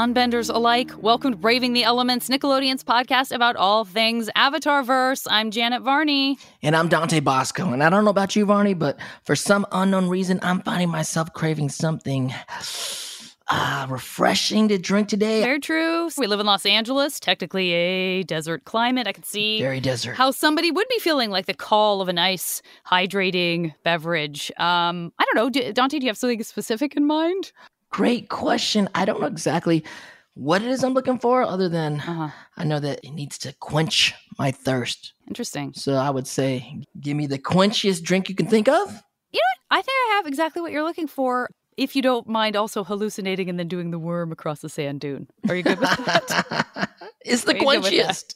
and non benders alike. Welcome to Braving the Elements, Nickelodeon's podcast about all things Avatar verse. I'm Janet Varney. And I'm Dante Basco. And I don't know about you, Varney, but for some unknown reason, I'm finding myself craving something uh, refreshing to drink today. Very true. We live in Los Angeles, technically a desert climate. I can see Very desert. how somebody would be feeling like the call of a nice, hydrating beverage. Um, I don't know. D- Dante, do you have something specific in mind? Great question. I don't know exactly what it is I'm looking for, other than Uh-huh. I know that it needs to quench my thirst. Interesting. So I would say, give me the quenchiest drink you can think of. You know what? I think I have exactly what you're looking for. If you don't mind also hallucinating and then doing the worm across the sand dune. Are you good with that? it's the Are you good with that? quenchiest.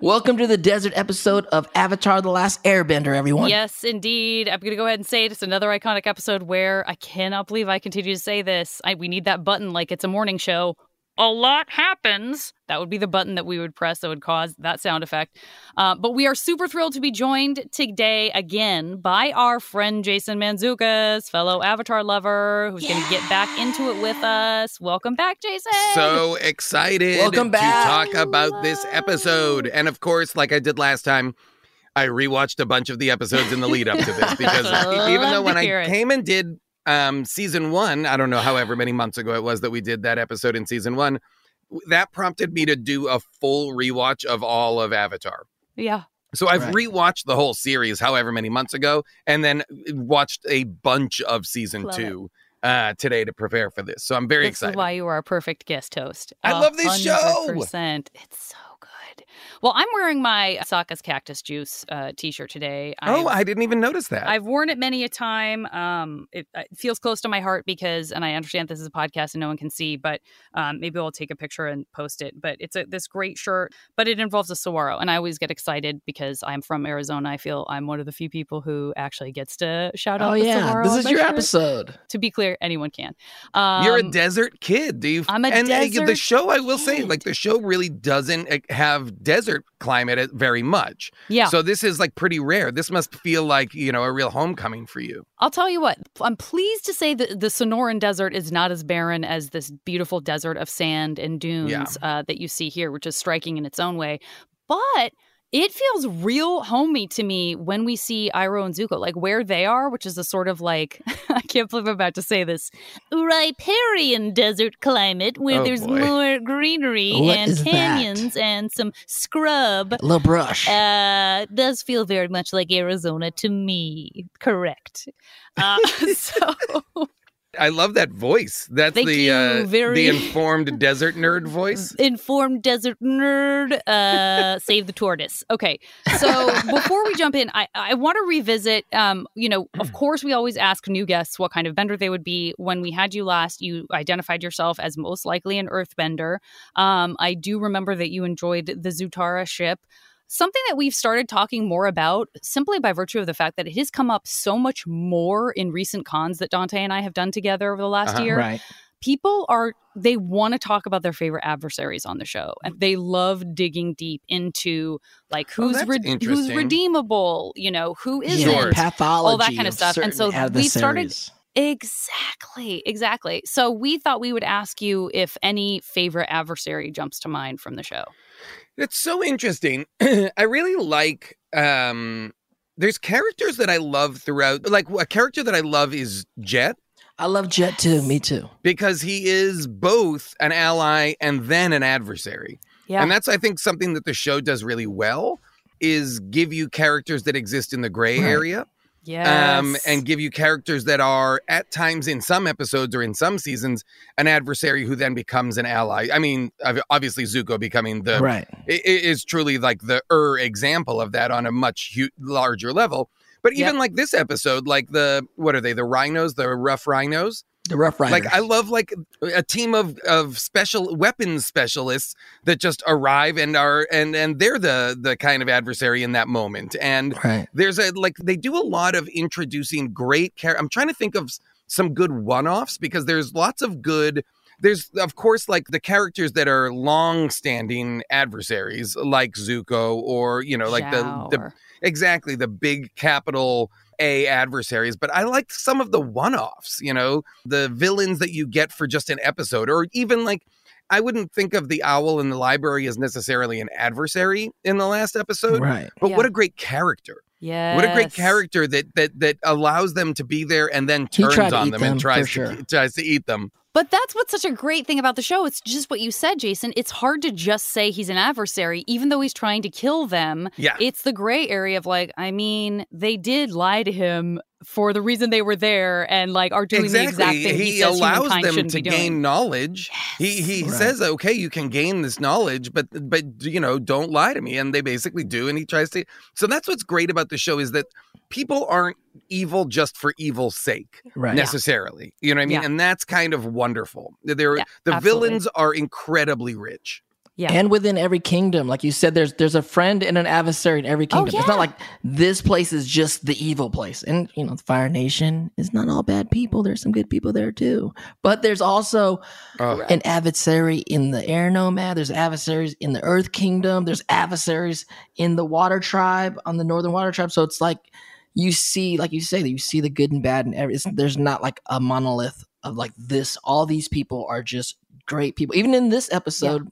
Welcome to the desert episode of Avatar The Last Airbender, everyone. yes, indeed. I'm going to go ahead and say it. It's another iconic episode where I cannot believe I continue to say this. I, we need that button like it's a morning show. A lot happens. That would be the button that we would press that would cause that sound effect. Uh, but we are super thrilled to be joined today again by our friend Jason Mantzoukas, fellow Avatar lover, who's going to get back into it with us. Welcome back, Jason. So excited Welcome back. to talk about this episode. And of course, like I did last time, I rewatched a bunch of the episodes in the lead up to this because even though when I it. came and did um, season one, I don't know however many months ago it was that we did that episode in season one, that prompted me to do a full rewatch of all of Avatar. yeah. So I've Right. rewatched the whole series however many months ago, and then watched a bunch of season Love it. two uh, today to prepare for this. So I'm very this excited. is why you are a perfect guest host. I A love this show. 100%. It's so good. Well, I'm wearing my Sokka's Cactus Juice uh, t-shirt today. oh, I've- I didn't even notice that. I've worn it many a time. Um, it, it feels close to my heart because, and I understand this is a podcast and no one can see, but um, maybe I'll take a picture and post it. But it's a, this great shirt, but it involves a saguaro, and I always get excited because I'm from Arizona. I feel I'm one of the few people who actually gets to shout out. Oh, yeah. saguaro This is your shirt. episode. To be clear, anyone can. Um, You're a desert kid. Do you? I'm a and uh, the show. I will say, like the show really doesn't uh, have desert climate uh, very much. yeah. So this is like pretty rare. This must feel like you know a real homecoming for you. I'll tell you what, I'm pleased to say that the Sonoran Desert is not as barren as this beautiful desert of sand and dunes Yeah. uh, that you see here, which is striking in its own way. But it feels real homey to me when we see Iroh and Zuko, like where they are, which is a sort of like, I can't believe I'm about to say this, riparian desert climate where Oh, there's boy. more greenery What and is that? canyons and some scrub. A little brush. Uh, does feel very much like Arizona to me. Correct. Uh, so I love that voice. That's Thank the uh, very- the informed desert nerd voice. informed desert nerd, uh, save the tortoise. Okay, so before we jump in, I, I want to revisit. Um, you know, of course, we always ask new guests what kind of bender they would be. When we had you last, you identified yourself as most likely an earthbender. Um, I do remember that you enjoyed the Zutara ship. Something that we've started talking more about simply by virtue of the fact that it has come up so much more in recent cons that Dante and I have done together over the last Uh-huh. year right. people are they want to talk about their favorite adversaries on the show and they love digging deep into like Oh, who's that's re- who's redeemable you know who isn't Yeah, pathology. all that kind of stuff. And so we started- exactly exactly so we thought we would ask you if any favorite adversary jumps to mind from the show It's so interesting. I really like um there's characters that I love throughout like a character that I love is Jet I love Jet too. Me too. because he is both an ally and then an adversary. yeah And that's I think something that the show does really well is give you characters that exist in the gray Right. area yeah um, and give you characters that are at times in some episodes or in some seasons an adversary who then becomes an ally. I mean, obviously Zuko becoming the right. i- i- is truly like the er example of that on a much hu- larger level. But even like this episode, like the what are they? The rhinos, the rough rhinos. The Rough Riders. Like I love like a team of of special weapons specialists that just arrive and are and and they're the the kind of adversary in that moment. And right. there's a like they do a lot of introducing great care. I'm trying to think of some good one-offs because there's lots of good there's of course like the characters that are long-standing adversaries like Zuko or you know like the the or- exactly the big capital A adversaries, but I liked some of the one offs, you know, the villains that you get for just an episode, or even like I wouldn't think of the owl in the library as necessarily an adversary in the last episode, Right. but Yeah. what a great character. Yeah. What a great character that that that allows them to be there and then turns on them, them, and for tries sure. to tries to eat them. But that's what's such a great thing about the show. It's just what you said, Jason. It's hard to just say he's an adversary, even though he's trying to kill them. Yeah. It's the gray area of like, I mean, they did lie to him for the reason they were there and like are doing the exact thing he, he says allows them to gain doing. knowledge. He he Right. says, "Okay, you can gain this knowledge, but but you know, don't lie to me." And they basically do, and he tries to. So that's what's great about the show is that people aren't evil just for evil's sake Right. necessarily. You know what I mean? Yeah. And that's kind of wonderful. They're Yeah, the absolutely. villains are incredibly rich. Yeah. And within every kingdom, like you said, there's there's a friend and an adversary in every Oh, kingdom. It's not like this place is just the evil place. And you know, the Fire Nation is not all bad people. There's some good people there too. But there's also Oh, an adversary in the Air Nomad. There's adversaries in the Earth Kingdom. There's adversaries in the Water Tribe on the Northern Water Tribe. So it's like you see, like you say, that you see the good and bad, and every. It's, there's not like a monolith of like this. All these people are just great people. Even in this episode,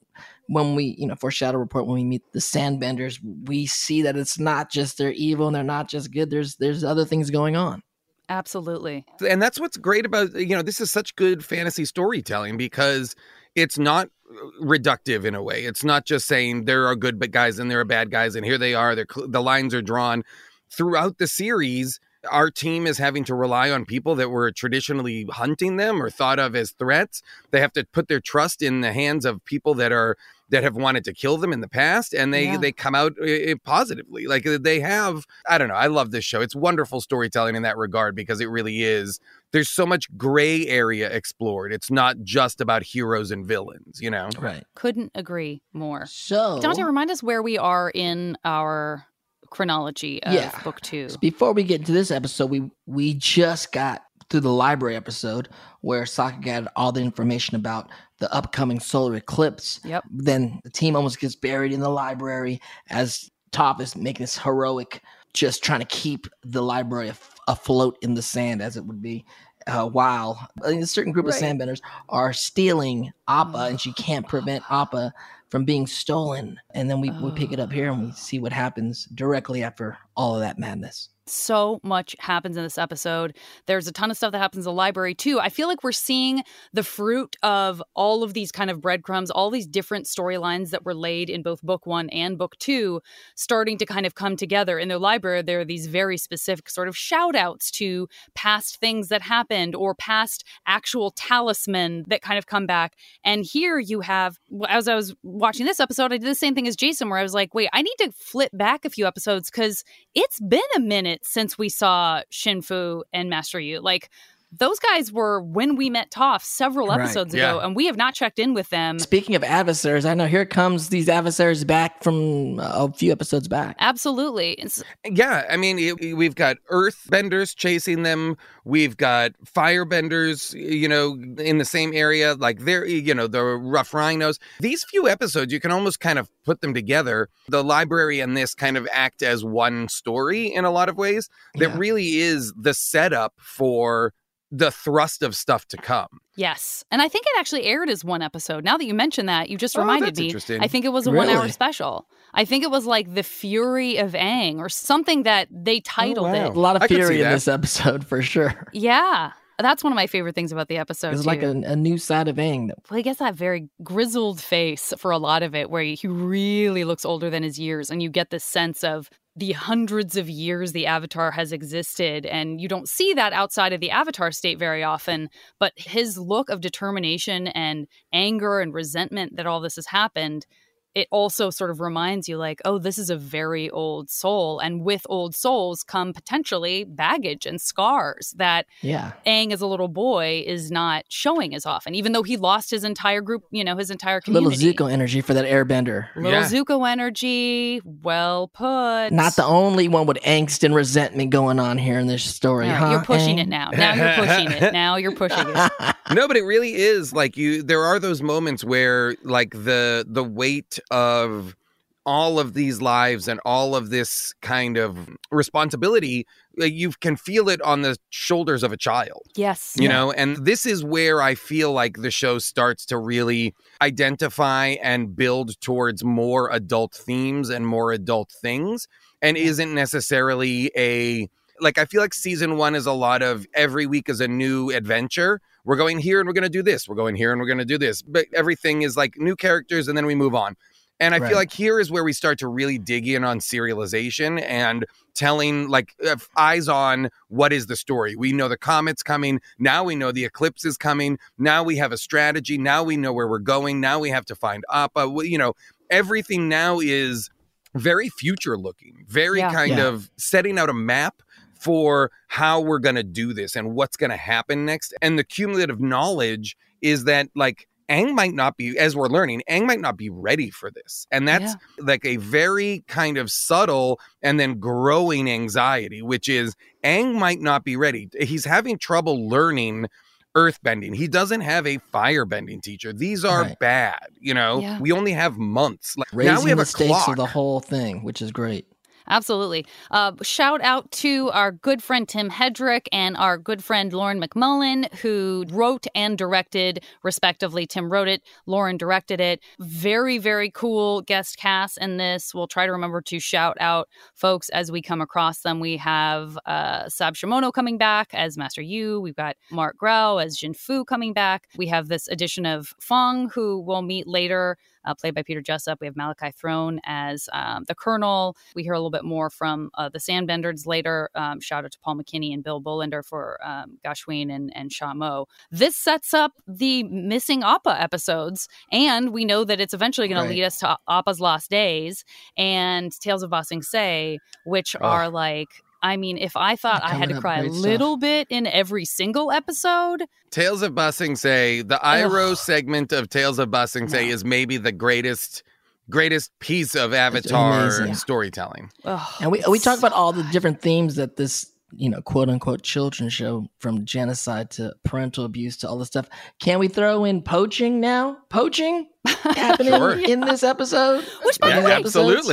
when we, you know, foreshadow report when we meet the Sandbenders, we see that it's not just they're evil and they're not just good. There's there's other things going on. Absolutely. and that's what's great about you know this is such good fantasy storytelling because it's not uh, reductive in a way it's not just saying there are good but guys and there are bad guys and here they are they're, the lines are drawn throughout the series our team is having to rely on people that were traditionally hunting them or thought of as threats they have to put their trust in the hands of people that are that have wanted to kill them in the past and they Yeah. they come out uh, positively like uh, they have i don't know i love this show it's wonderful storytelling in that regard because it really is there's so much gray area explored it's not just about heroes and villains you know Right. Couldn't agree more. So Dante, remind us where we are in our chronology of Yeah. book two. So before we get into this episode, we we just got through the library episode where Sokka got all the information about the upcoming solar eclipse. Yep. Then the team almost gets buried in the library as Toph is making this heroic, just trying to keep the library af- afloat in the sand, as it would be. Uh, while a certain group of Right. sandbenders are stealing Appa, and she can't prevent Appa from being stolen. And then we, we pick it up here and we ah. see what happens directly after all of that madness. So much happens in this episode. There's a ton of stuff that happens in the library too. I feel like we're seeing the fruit of all of these kind of breadcrumbs, all these different storylines that were laid in both book one and book two, starting to kind of come together. In their library, there are these very specific sort of shout outs to past things that happened or past actual talisman that kind of come back. And here you have, as I was watching this episode, I did the same thing as Jason, where I was like, wait, I need to flip back a few episodes because it's been a minute since we saw Xin Fu and Master Yu. Like, those guys were when we met Toph several Right. episodes ago, Yeah. and we have not checked in with them. Speaking of adversaries, I know here comes these adversaries back from uh, a few episodes back. Absolutely. It's, Yeah, I mean, it- we've got earth benders chasing them. We've got fire benders, you know, in the same area. Like they're, you know, the rough rhinos. These few episodes, you can almost kind of put them together. The library and this kind of act as one story in a lot of ways. That Yeah. really is the setup for the thrust of stuff to come. yes. And I think it actually aired as one episode. Now that you mention that, you just Oh, reminded that's me. interesting. I think it was a one hour special. I think it was like The Fury of Aang or something that they oh, titled wow. it. A lot of I fury in this episode for sure. Yeah. That's one of my favorite things about the episode. It's like a, a new side of Aang. well, he gets that very grizzled face for a lot of it, where he really looks older than his years, and you get this sense of the hundreds of years the Avatar has existed, and you don't see that outside of the Avatar state very often. But his look of determination and anger and resentment that all this has happened. It also sort of reminds you, like, oh, this is a very old soul. And with old souls come potentially baggage and scars that Yeah. Aang as a little boy is not showing as often, even though he lost his entire group, you know, his entire community. Little. Zuko energy for that airbender. Little Yeah. Zuko energy. Well put. Not the only one with angst and resentment going on here in this story, All right, huh? You're pushing Aang? it now. Now you're pushing it. Now you're pushing it. no, but it really is like you. There are those moments where, like the the weight of all of these lives and all of this kind of responsibility you can feel it on the shoulders of a child. Yes. you Yeah. know and this is where i feel like the show starts to really identify and build towards more adult themes and more adult things and isn't necessarily a like i feel like season one is a lot of every week is a new adventure. We're going here and we're going to do this. We're going here and we're going to do this. But everything is like new characters and then we move on and i Right. feel like here is where we start to really dig in on serialization and telling like uh, eyes on what is the story. We know the comet's coming. Now we know the eclipse is coming. Now we have a strategy. Now we know where we're going. Now we have to find appa. You know everything now is very future looking very Yeah. kind Yeah. of setting out a map for how we're going to do this and what's going to happen next. And the cumulative knowledge is that like Aang might not be, as we're learning, Aang might not be ready for this. And that's like a very kind of subtle and then growing anxiety, which is Aang might not be ready. He's having trouble learning earthbending. He doesn't have a firebending teacher. These are Right. bad, you know? Yeah. We only have months. Like, Raising now we have the a stakes clock. of the whole thing, which is great. Absolutely. Uh, shout out to our good friend Tim Hedrick and our good friend Lauren MacMullan, who wrote and directed, respectively. Tim wrote it, Lauren directed it. Very, very cool guest cast in this. We'll try to remember to shout out folks as we come across them. We have uh, Sab Shimono coming back as Master Yu. We've got Marc Graue as Xin Fu coming back. We have this addition of Fong, who we'll meet later uh, played by Peter Jessup. We have Malachi Throne as um, the Colonel. We hear a little bit more from uh, the Sandbenders later. Um, shout out to Paul McKinney and Bill Bolander for um, Ghashiun and, and Sha Mo. This sets up the missing Appa episodes, and we know that it's eventually going Right. to lead us to Appa's Lost Days and Tales of Ba Sing Se, which Oh. are like. I mean, if I thought I had to cry a great stuff. little bit in every single episode, Tales of Ba Sing Se, the Iroh segment of Tales of Ba Sing Se No. is maybe the greatest greatest piece of Avatar amazing. storytelling. ugh, And we we talk about all the different themes that this you know quote unquote children's show from genocide to parental abuse to all this stuff. Can we throw in poaching now? Poaching happening Sure. in this episode? Which, by Or the Yeah, these way- episodes?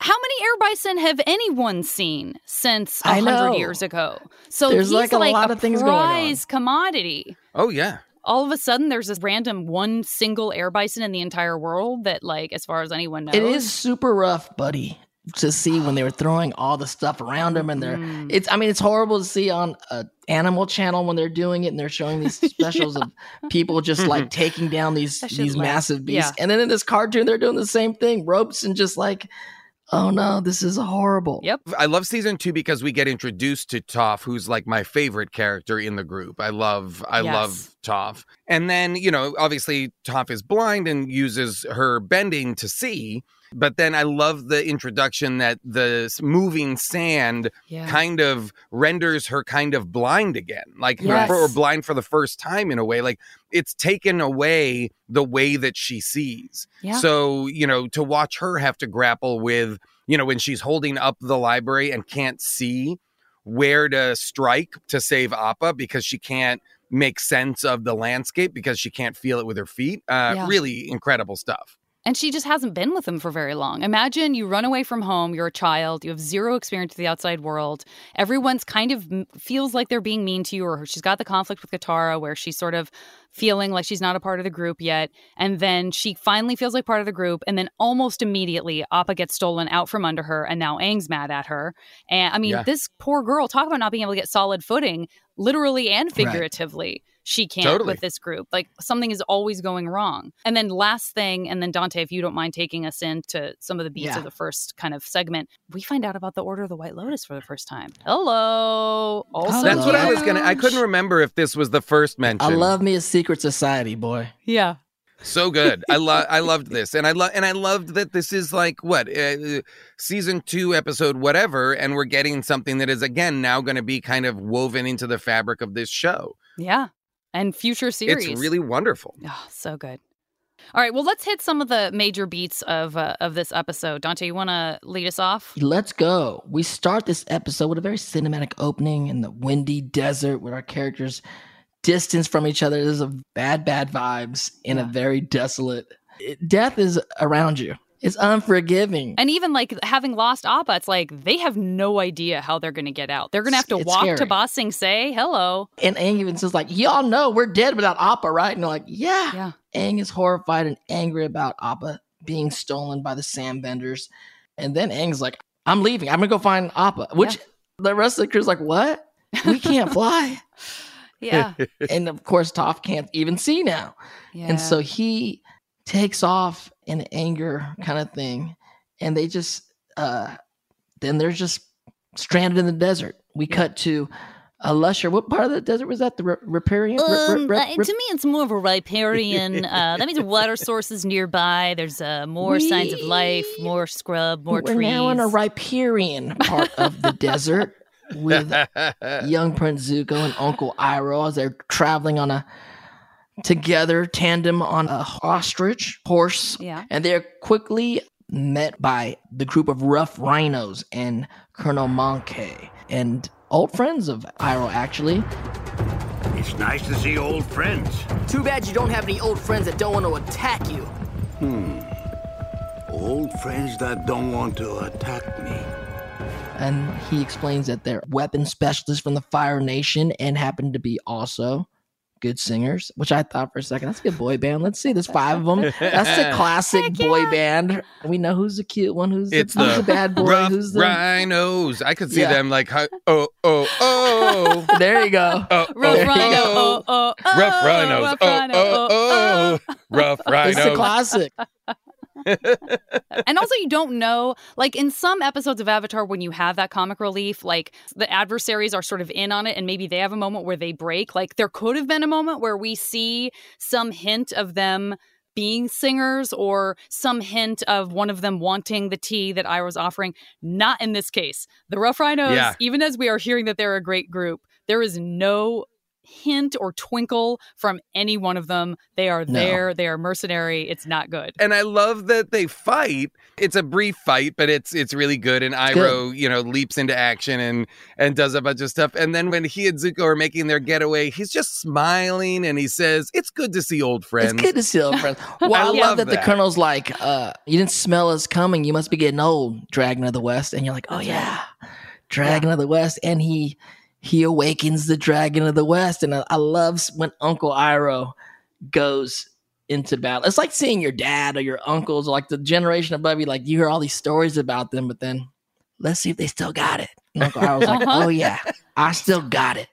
Absolutely. How many air bison have anyone seen since a I hundred years ago? So There's he's like a lot of things going on. prize commodity. Oh yeah. All of a sudden, there's this random one single air bison in the entire world that, like, as far as anyone knows, It is super rough, buddy, to see when they were throwing all the stuff around them, and they're. Mm. It's. I mean, it's horrible to see on a Animal Channel when they're doing it, and they're showing these specials of people just like taking down these these laugh. massive beasts, Yeah. and then in this cartoon, they're doing the same thing, ropes, and just like, oh no, this is horrible. Yep. I love season two because we get introduced to Toph, who's like my favorite character in the group. I love, I Yes. love Toph. And then, you know, obviously Toph is blind and uses her bending to see. But then I love the introduction that the moving sand Yeah. kind of renders her kind of blind again, like Yes. or blind for the first time in a way. Like it's taken away the way that she sees. Yeah. So, you know, to watch her have to grapple with, you know, when she's holding up the library and can't see where to strike to save Appa because she can't make sense of the landscape because she can't feel it with her feet. Uh, Yeah. Really incredible stuff. And she just hasn't been with him for very long. Imagine you run away from home, you're a child, you have zero experience with the outside world. Everyone's kind of feels like they're being mean to you, or she's got the conflict with Katara where she's sort of feeling like she's not a part of the group yet. And then she finally feels like part of the group. And then almost immediately, Appa gets stolen out from under her. And now Aang's mad at her. And I mean, Yeah. this poor girl, talk about not being able to get solid footing, literally and figuratively. She can't Totally. with this group. Like something is always going wrong. And then last thing, and then Dante, if you don't mind taking us into some of the beats Yeah. of the first kind of segment, we find out about the Order of the White Lotus for the first time. Hello. Also That's what I was gonna. I couldn't remember if this was the first mention. I love me a secret society, boy. Yeah. so good. I love. I loved this, and I love. And I loved that this is like what uh, season two, episode whatever, and we're getting something that is again now going to be kind of woven into the fabric of this show. Yeah. And future series. It's really wonderful. Oh, so good. All right, well, let's hit some of the major beats of uh, of this episode. Dante, you want to lead us off? Let's go. We start this episode with a very cinematic opening in the windy desert with our characters distanced from each other. There's a bad, bad vibes in a very desolate. it- death is around you. It's unforgiving. And even like having lost Appa, it's like they have no idea how they're going to get out. They're going to have to It's walk to scary. Ba Sing Se, hello. And Aang even says, like, y'all know we're dead without Appa, right? And they're like, yeah. Yeah. Aang is horrified and angry about Appa being stolen by the sand benders. And then Aang's like, I'm leaving. I'm gonna go find Appa. Which the rest of the crew's like, what? We can't fly. Yeah. and of course, Toph can't even see now. yeah. And so he takes off in anger kind of thing. And they just uh then they're just stranded in the desert. We cut to a lusher. What part of the desert was that? The riparian? Rip- rip- Um, rip- uh, rip- to me, it's more of a riparian. uh, that means water sources nearby. There's uh, more signs of life, more scrub, more trees. We're now in a riparian part of the desert with young Prince Zuko and Uncle Iroh as they're traveling on a together tandem on a ostrich horse. yeah. And they're quickly met by the group of rough rhinos and Colonel Mongke and old friends of Iroh actually. It's nice to see old friends. Too bad you don't have any old friends that don't want to attack you. Hmm. Old friends that don't want to attack me. And he explains that they're weapon specialists from the Fire Nation and happen to be also good singers, which I thought for a second, that's a good boy band. Let's see, there's five of them. That's a classic Heck boy yeah. band. We know who's the cute one, who's, It's the, who's the the bad boy, Rough who's the. rhinos. I could see Yeah. them like, oh, oh, oh, There you go. oh, oh Rough oh, rhino. oh. Oh, oh, oh. Rough rhinos. Rough Oh, rhino, oh, oh, oh. oh. rough It's a classic. And also you don't know like in some episodes of avatar when you have that comic relief like the adversaries are sort of in on it and maybe they have a moment where they break like there could have been a moment where we see some hint of them being singers or some hint of one of them wanting the tea that I was offering. Not in this case. The Rough Rhinos, Yeah. even as we are hearing that they're a great group, there is no hint or twinkle from any one of them. They are No. there. They are mercenary. It's not good. and I love that they fight. It's a brief fight, but it's it's really good. And Iroh, you know, leaps into action and and does a bunch of stuff. And then when he and Zuko are making their getaway, he's just smiling and he says, "It's good to see old friends." It's good to see old friends. Well, I, I love love that, the colonel's like, uh, "You didn't smell us coming. You must be getting old, Dragon of the West." And you're like, "Oh yeah, Dragon of the West." And he he awakens the Dragon of the West, and I, I love when Uncle Iroh goes into battle. It's like seeing your dad or your uncles or like the generation above you. Like you hear all these stories about them, but then let's see if they still got it. And Uncle Iroh's like, Uh-huh. "Oh yeah, I still got it."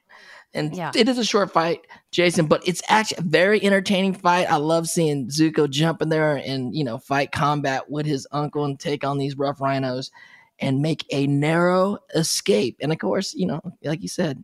And Yeah. it is a short fight, Jason, but it's actually a very entertaining fight. I love seeing Zuko jump in there and, you know, fight combat with his uncle and take on these rough rhinos and make a narrow escape. And of course, you know, like you said,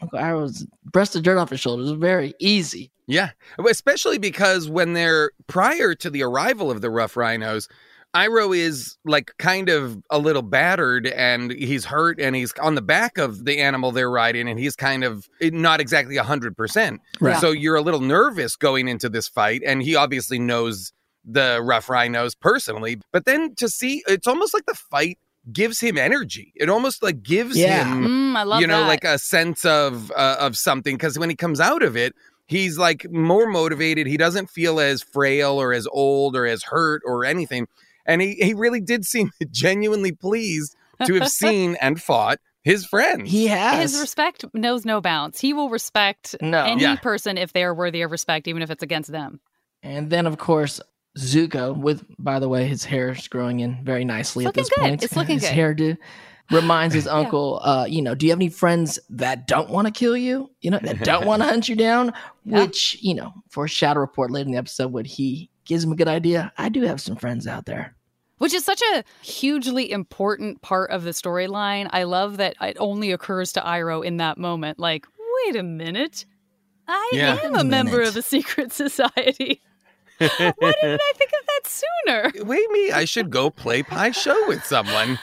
Uncle Iroh's breast of dirt off his shoulders is very easy. Yeah, especially because when they're prior to the arrival of the Rough Rhinos, Iroh is like kind of a little battered and he's hurt and he's on the back of the animal they're riding and he's kind of eh, not exactly 100%. Right. So you're a little nervous going into this fight and he obviously knows the Rough Rhinos personally. But then to see it's almost like the fight gives him energy. It almost like gives Yeah. him Mm, I love you know that. like a sense of uh, of something because when he comes out of it he's like more motivated he doesn't feel as frail or as old or as hurt or anything and he, he really did seem genuinely pleased to have seen and fought his friends He has. His respect knows no bounds. He will respect No. any Yeah. person if they are worthy of respect, even if it's against them. and then, of course, Zuko, with, by the way, his hair is growing in very nicely It's at this good. point. It's looking his good. hairdo reminds his Yeah. uncle, uh, you know, do you have any friends that don't want to kill you? You know, that don't want to hunt you down? Yeah. Which, you know, for a Shadow Report later in the episode, what he gives him a good idea. I do have some friends out there. Which is such a hugely important part of the storyline. I love that it only occurs to Iroh in that moment. Like, wait a minute. I Yeah. am a a member of a secret society. Why didn't I think of that sooner? wait me i should go play Pai Sho with someone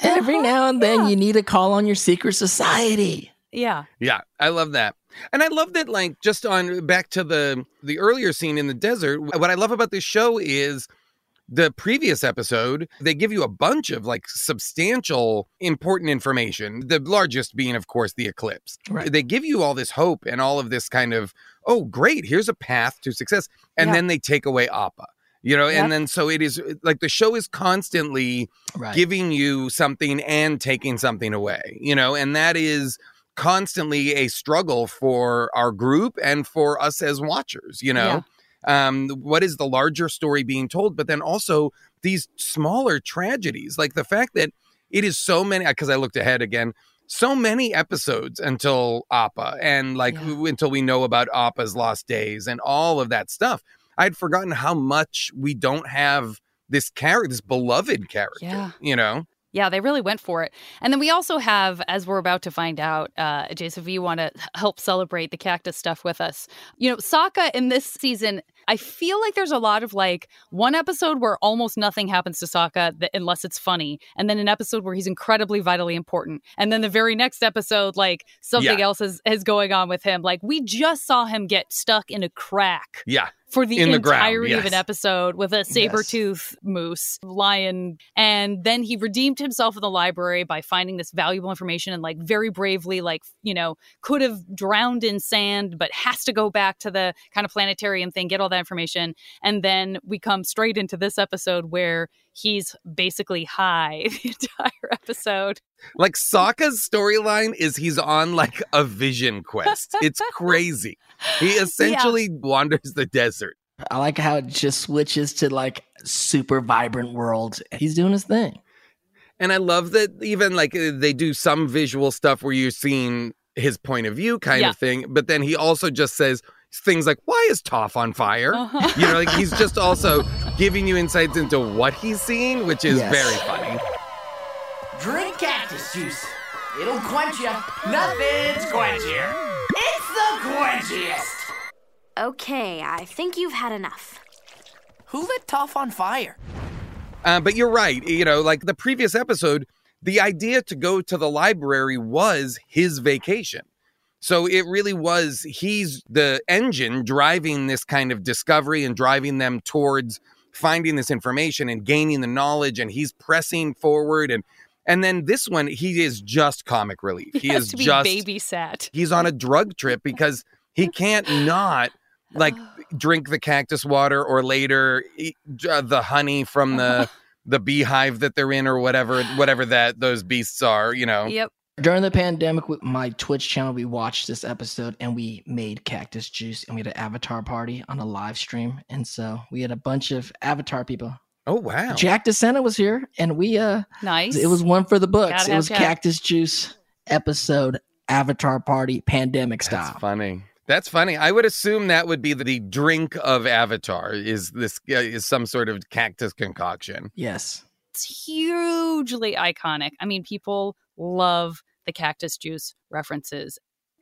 Every uh-huh. now and then, Yeah. you need to call on your secret society. Yeah. Yeah, I love that. And I love that like just on back to the the earlier scene in the desert, what I love about this show is the previous episode, they give you a bunch of like substantial important information. The largest being of course the eclipse. Right. They give you all this hope and all of this kind of, oh great, here's a path to success. And Yeah. then they take away Appa. You know, Yep. and then so it is like the show is constantly Right. giving you something and taking something away, you know, and that is constantly a struggle for our group and for us as watchers, you know. Um, what is the larger story being told, but then also these smaller tragedies, like the fact that it is so many because I looked ahead again, so many episodes until Appa and like Yeah. until we know about Appa's lost days and all of that stuff. I'd forgotten how much we don't have this character, this beloved character. Yeah. You know? Yeah, they really went for it. And then we also have, as we're about to find out, uh, Jason, if you want to help celebrate the cactus stuff with us, you know, Sokka in this season, I feel like there's a lot of like one episode where almost nothing happens to Sokka th- unless it's funny, and then an episode where he's incredibly vitally important, and then the very next episode, like something Yeah. else is, is going on with him. Like we just saw him get stuck in a crack Yeah. For the In the ground, entirety of an episode with a saber tooth moose lion and then he redeemed himself in the library by finding this valuable information and like very bravely like you know could have drowned in sand but has to go back to the kind of planetarium thing get all that information. And then we come straight into this episode where he's basically high the entire episode Like Sokka's storyline is he's on like a vision quest. It's crazy. He essentially wanders the desert. I like how it just switches to like super vibrant world. He's doing his thing. And I love that even like uh, they do some visual stuff where you're seeing his point of view kind Yeah. of thing, but then he also just says things like, Why is Toph on fire? Uh-huh. You know, like he's just also giving you insights into what he's seeing, which is Yes. very funny. Drink cactus juice. It'll quench you. Nothing's quenchier. It's the quenchiest. Okay, I think you've had enough. Who lit Toph on fire? Uh, but you're right. You know, like the previous episode, the idea to go to the library was his vacation. So it really was, he's the engine driving this kind of discovery and driving them towards finding this information and gaining the knowledge. And he's pressing forward. And and then this one, he is just comic relief. He, he has is to be just babysat he's on a drug trip because he can't not like drink the cactus water or later eat uh, the honey from the the beehive that they're in or whatever whatever that those beasts are you know yep During the pandemic, with my Twitch channel, we watched this episode and we made cactus juice and we had an avatar party on a live stream. And so we had a bunch of avatar people. Oh wow Jack DeSena was here and we uh nice it was one for the books. Gotta It was Jack. cactus juice episode avatar party pandemic stuff. that's funny that's funny i would assume that would be the drink of avatar is this uh, is some sort of cactus concoction Yes. it's hugely iconic. I mean, people love the cactus juice references.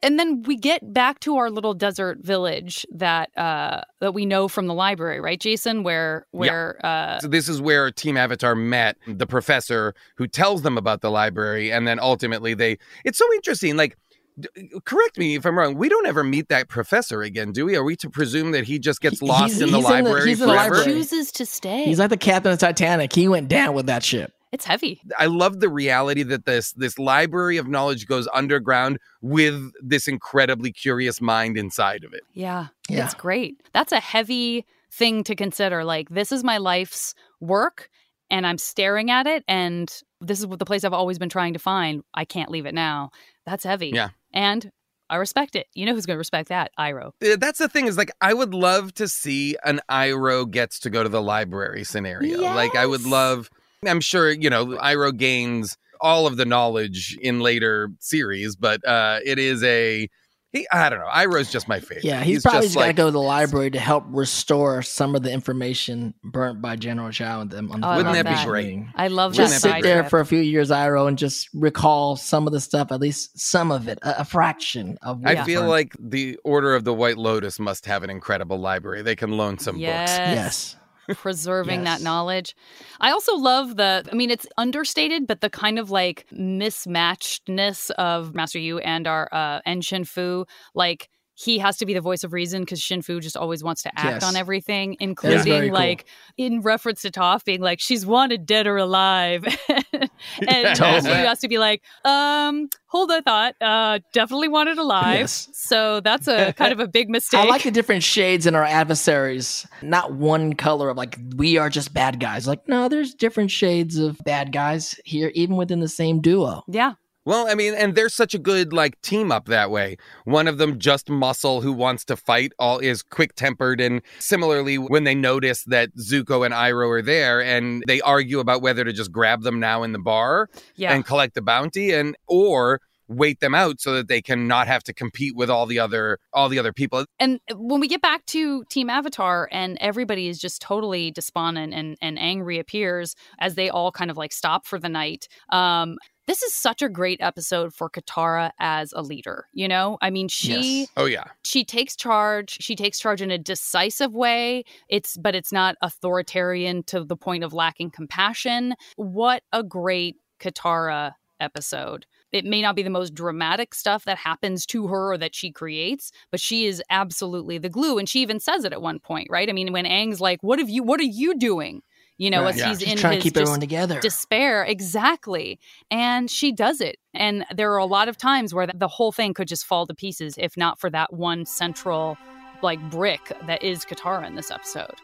And then we get back to our little desert village that uh that we know from the library, right, Jason? Where where uh so this is where team avatar met the professor who tells them about the library and then ultimately they it's so interesting like d- correct me if i'm wrong we don't ever meet that professor again do we are we to presume that he just gets lost he's- in the he's in the- library he's in the forever library. chooses to stay. He's like the captain of Titanic. He went down with that ship. It's heavy. i love the reality that this this library of knowledge goes underground with this incredibly curious mind inside of it Yeah. Yeah. It's great. That's a heavy thing to consider. Like this is my life's work and I'm staring at it and this is what the place I've always been trying to find. I can't leave it now. That's heavy. Yeah. And I respect it. You know who's going to respect that? Iroh. Uh, that's the thing is like i would love to see an Iroh gets to go to the library scenario like i would love i'm sure you know Iroh gains all of the knowledge in later series but uh it is a he i don't know Iroh's just my favorite Yeah, he's, probably just just got to go to the library to help restore some of the information burnt by General Zhao and them on the Oh, Wouldn't love that be great? I love Wouldn't Just that. that sit there for a few years, Iroh, and just recall some of the stuff, at least some of it, a, a fraction of. I feel burnt. like the Order of the White Lotus must have an incredible library. They can loan some yes. books. yes, preserving Yes. that knowledge. I also love the, I mean, it's understated, but the kind of like mismatchedness of Master Yu and our uh, Enshin Fu. Like, he has to be the voice of reason because Xin Fu just always wants to act Yes. on everything, very including cool. like in reference to Toph being like, she's wanted dead or alive. and Totally. Xin Fu has to be like, um, hold that thought. Uh, definitely wanted alive. Yes. So that's a kind of a big mistake. I like the different shades in our adversaries. Not one color of like we are just bad guys. Like no, there's different shades of bad guys here, even within the same duo. yeah. Well, I mean, and they're such a good like team up that way. One of them just muscle who wants to fight, all is quick tempered, and similarly, when they notice that Zuko and Iroh are there, and they argue about whether to just grab them now in the bar Yeah. and collect the bounty, and or wait them out so that they can not have to compete with all the other all the other people. and when we get back to Team Avatar and everybody is just totally despondent and, and angry appears as they all kind of like stop for the night. Um, this is such a great episode for Katara as a leader. You know, I mean, she Yes. Oh yeah, she takes charge. She takes charge in a decisive way. It's but it's not authoritarian to the point of lacking compassion. What a great Katara episode. It may not be the most dramatic stuff that happens to her or that she creates, but she is absolutely the glue. And she even says it at one point, right? I mean, when Aang's like, "What have you? What are you doing?" You know, Right. as Yeah. he's She's in trying his to keep everyone together. despair exactly and she does it and there are a lot of times where the whole thing could just fall to pieces if not for that one central like brick that is Katara in this episode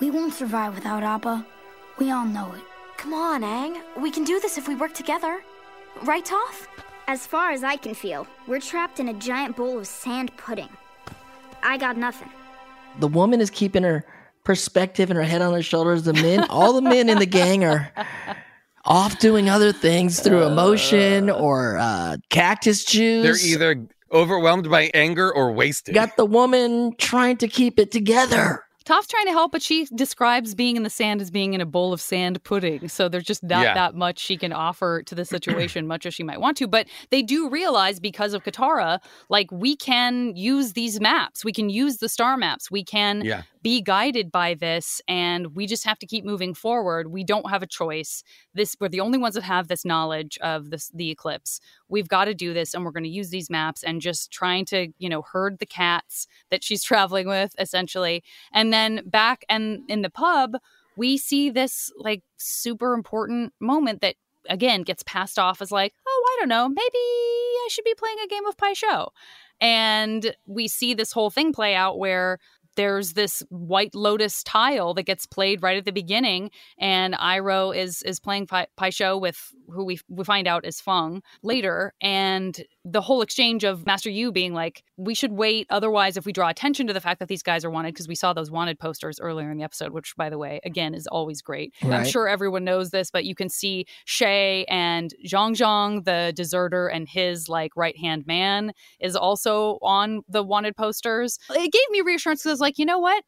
We won't survive without Appa. We all know it. Come on, Aang. We can do this if we work together. Right, Toph? As far as I can feel, we're trapped in a giant bowl of sand pudding. I got nothing. the woman is keeping her perspective and her head on her shoulders. The men, all the men in the gang are off doing other things through emotion or uh, cactus juice. they're either overwhelmed by anger or wasted. got the woman trying to keep it together. Toph's trying to help, but she describes being in the sand as being in a bowl of sand pudding. So there's just not Yeah. that much she can offer to the situation, much as she might want to. But they do realize because of Katara, like we can use these maps, we can use the star maps, we can Yeah. Be guided by this, and we just have to keep moving forward. We don't have a choice. This we're the only ones that have this knowledge of this the eclipse. We've got to do this, and we're going to use these maps and just trying to you know herd the cats that she's traveling with, essentially. And then back and in the pub, we see this like super important moment that again gets passed off as like, oh, I don't know, maybe I should be playing a game of Pai Sho. And we see this whole thing play out where there's this white lotus tile that gets played right at the beginning, and Iroh is is playing Pai, Pai with who we we find out is Feng later, and the whole exchange of Master Yu being like, "We should wait, otherwise, if we draw attention to the fact that these guys are wanted, because we saw those wanted posters earlier in the episode, which, by the way, again is always great. I'm sure everyone knows this, but you can see Chey and Jeong Jeong, the deserter, and his like right hand man is also on the wanted posters. It gave me reassurance because I was like, you know what?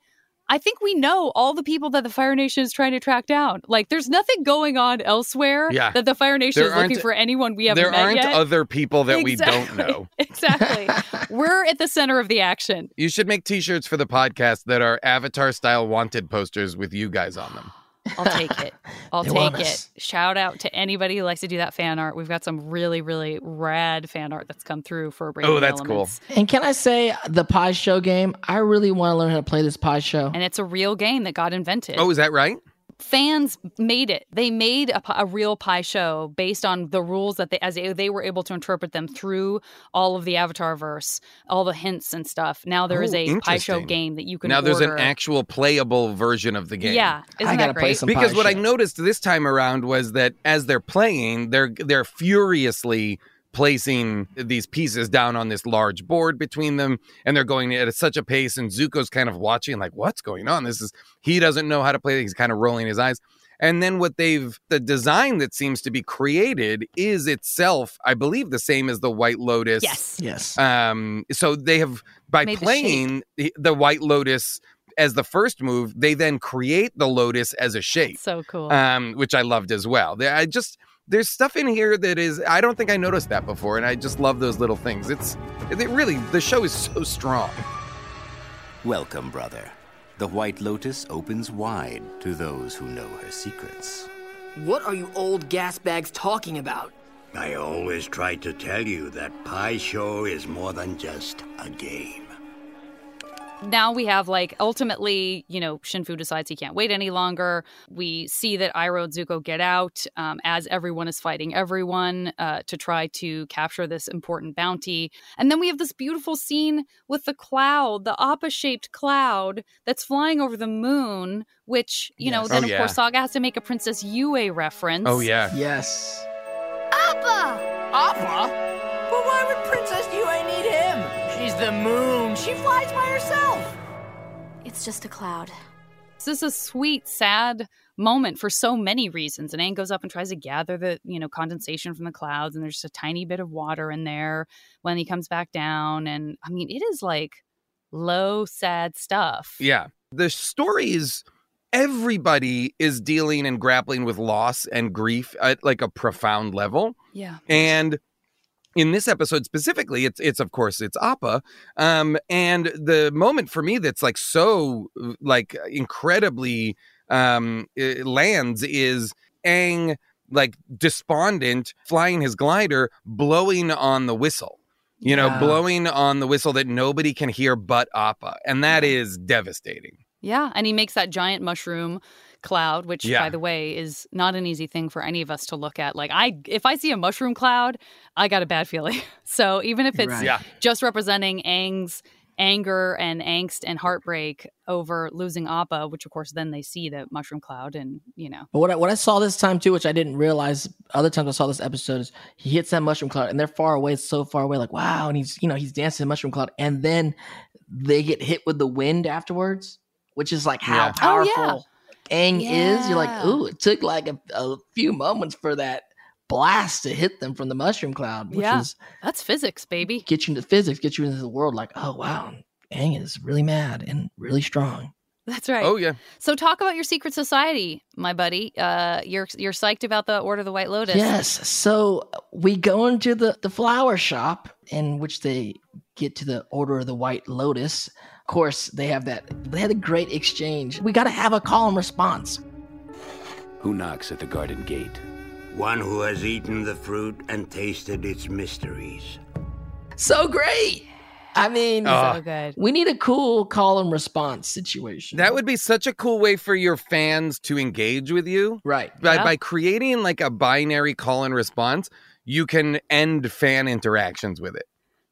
I think we know all the people that the Fire Nation is trying to track down. Like, there's nothing going on elsewhere Yeah. that the Fire Nation There is looking for anyone we haven't there met aren't yet. other people that we don't know. exactly. We're at the center of the action. You should make t-shirts for the podcast that are avatar style wanted posters with you guys on them. I'll take it. I'll They take it. Shout out to anybody who likes to do that fan art. We've got some really, really rad fan art that's come through for Brave Oh, New that's cool. And can I say the Pai Sho game? I really want to learn how to play this Pai Sho. And it's a real game that got invented. Oh, is that right? Fans made it. They made a, a real Pai Sho based on the rules that they as they, they were able to interpret them through all of the Avatar verse, all the hints and stuff. Now there is Oh, a Pai Sho game that you can now there's an actual playable version of the game. Yeah, isn't I that gotta play great? some because Pie what I noticed this time around was that as they're playing, they're they're furiously placing these pieces down on this large board between them and they're going at such a pace and Zuko's kind of watching like what's going on this is he doesn't know how to play he's kind of rolling his eyes and then what they've the design that seems to be created is itself I believe the same as the White Lotus Yes. Yes. um, so they have by Made playing the, the White Lotus as the first move, they then create the lotus as a shape, So cool. um, which I loved as well. There- I just there's stuff in here that is I don't think I noticed that before, and I just love those little things. It's it really the show is so strong. Welcome, brother. The White Lotus opens wide to those who know her secrets. What are you old gas bags talking about? I always try to tell you that Pai Sho is more than just a game. Now we have like ultimately, you know, Xin Fu decides he can't wait any longer. We see that Iroh and Zuko get out um, as everyone is fighting everyone uh, to try to capture this important bounty. And then we have this beautiful scene with the cloud, the Appa shaped cloud that's flying over the moon, which, you know, then Oh, of yeah. course Sokka has to make a Princess Yue reference. Oh yeah. Yes. Appa! Appa? But why would Princess Yue need him? She's the moon. She flies by herself. It's just a cloud. This is a sweet, sad moment for so many reasons. And Aang goes up and tries to gather the, you know, condensation from the clouds, and there's just a tiny bit of water in there when he comes back down. And I mean, it is like low, sad stuff. Yeah. The stories everybody is dealing and grappling with loss and grief at like a profound level. Yeah. And in this episode specifically, it's it's of course it's Appa. Um, and the moment for me that's like so like incredibly um lands is Aang like despondent flying his glider, blowing on the whistle. You know, Yeah. blowing on the whistle that nobody can hear but Appa. And that is devastating. Yeah. And he makes that giant mushroom cloud, which, Yeah. by the way, is not an easy thing for any of us to look at. Like, I, if I see a mushroom cloud, I got a bad feeling. So even if it's Right. Yeah. just representing Aang's anger and angst and heartbreak over losing Appa, which of course then they see the mushroom cloud and you know. But what I, what I saw this time too, which I didn't realize other times I saw this episode, is he hits that mushroom cloud and they're far away, so far away, like wow, and he's you know he's dancing the mushroom cloud, and then they get hit with the wind afterwards, which is like how Yeah. Oh, yeah. Powerful Aang is. You're like, Yeah. ooh, it took like a, a few moments for that blast to hit them from the mushroom cloud, which Yeah. is That's physics, baby. get you into physics, get you into the world. Like, oh wow, Aang is really mad and really strong. That's right. Oh yeah. So talk about your secret society, my buddy. Uh you're you're psyched about the Order of the White Lotus. Yes. So we go into the, the flower shop in which they get to the Order of the White Lotus. Of course, they have that they had a great exchange. We gotta have a call and response. Who knocks at the garden gate? One who has eaten the fruit and tasted its mysteries. So great. I mean Oh. So ah. good. we need a cool call and response situation. That would be such a cool way for your fans to engage with you. right. By, Yeah. by creating like a binary call and response, you can end fan interactions with it.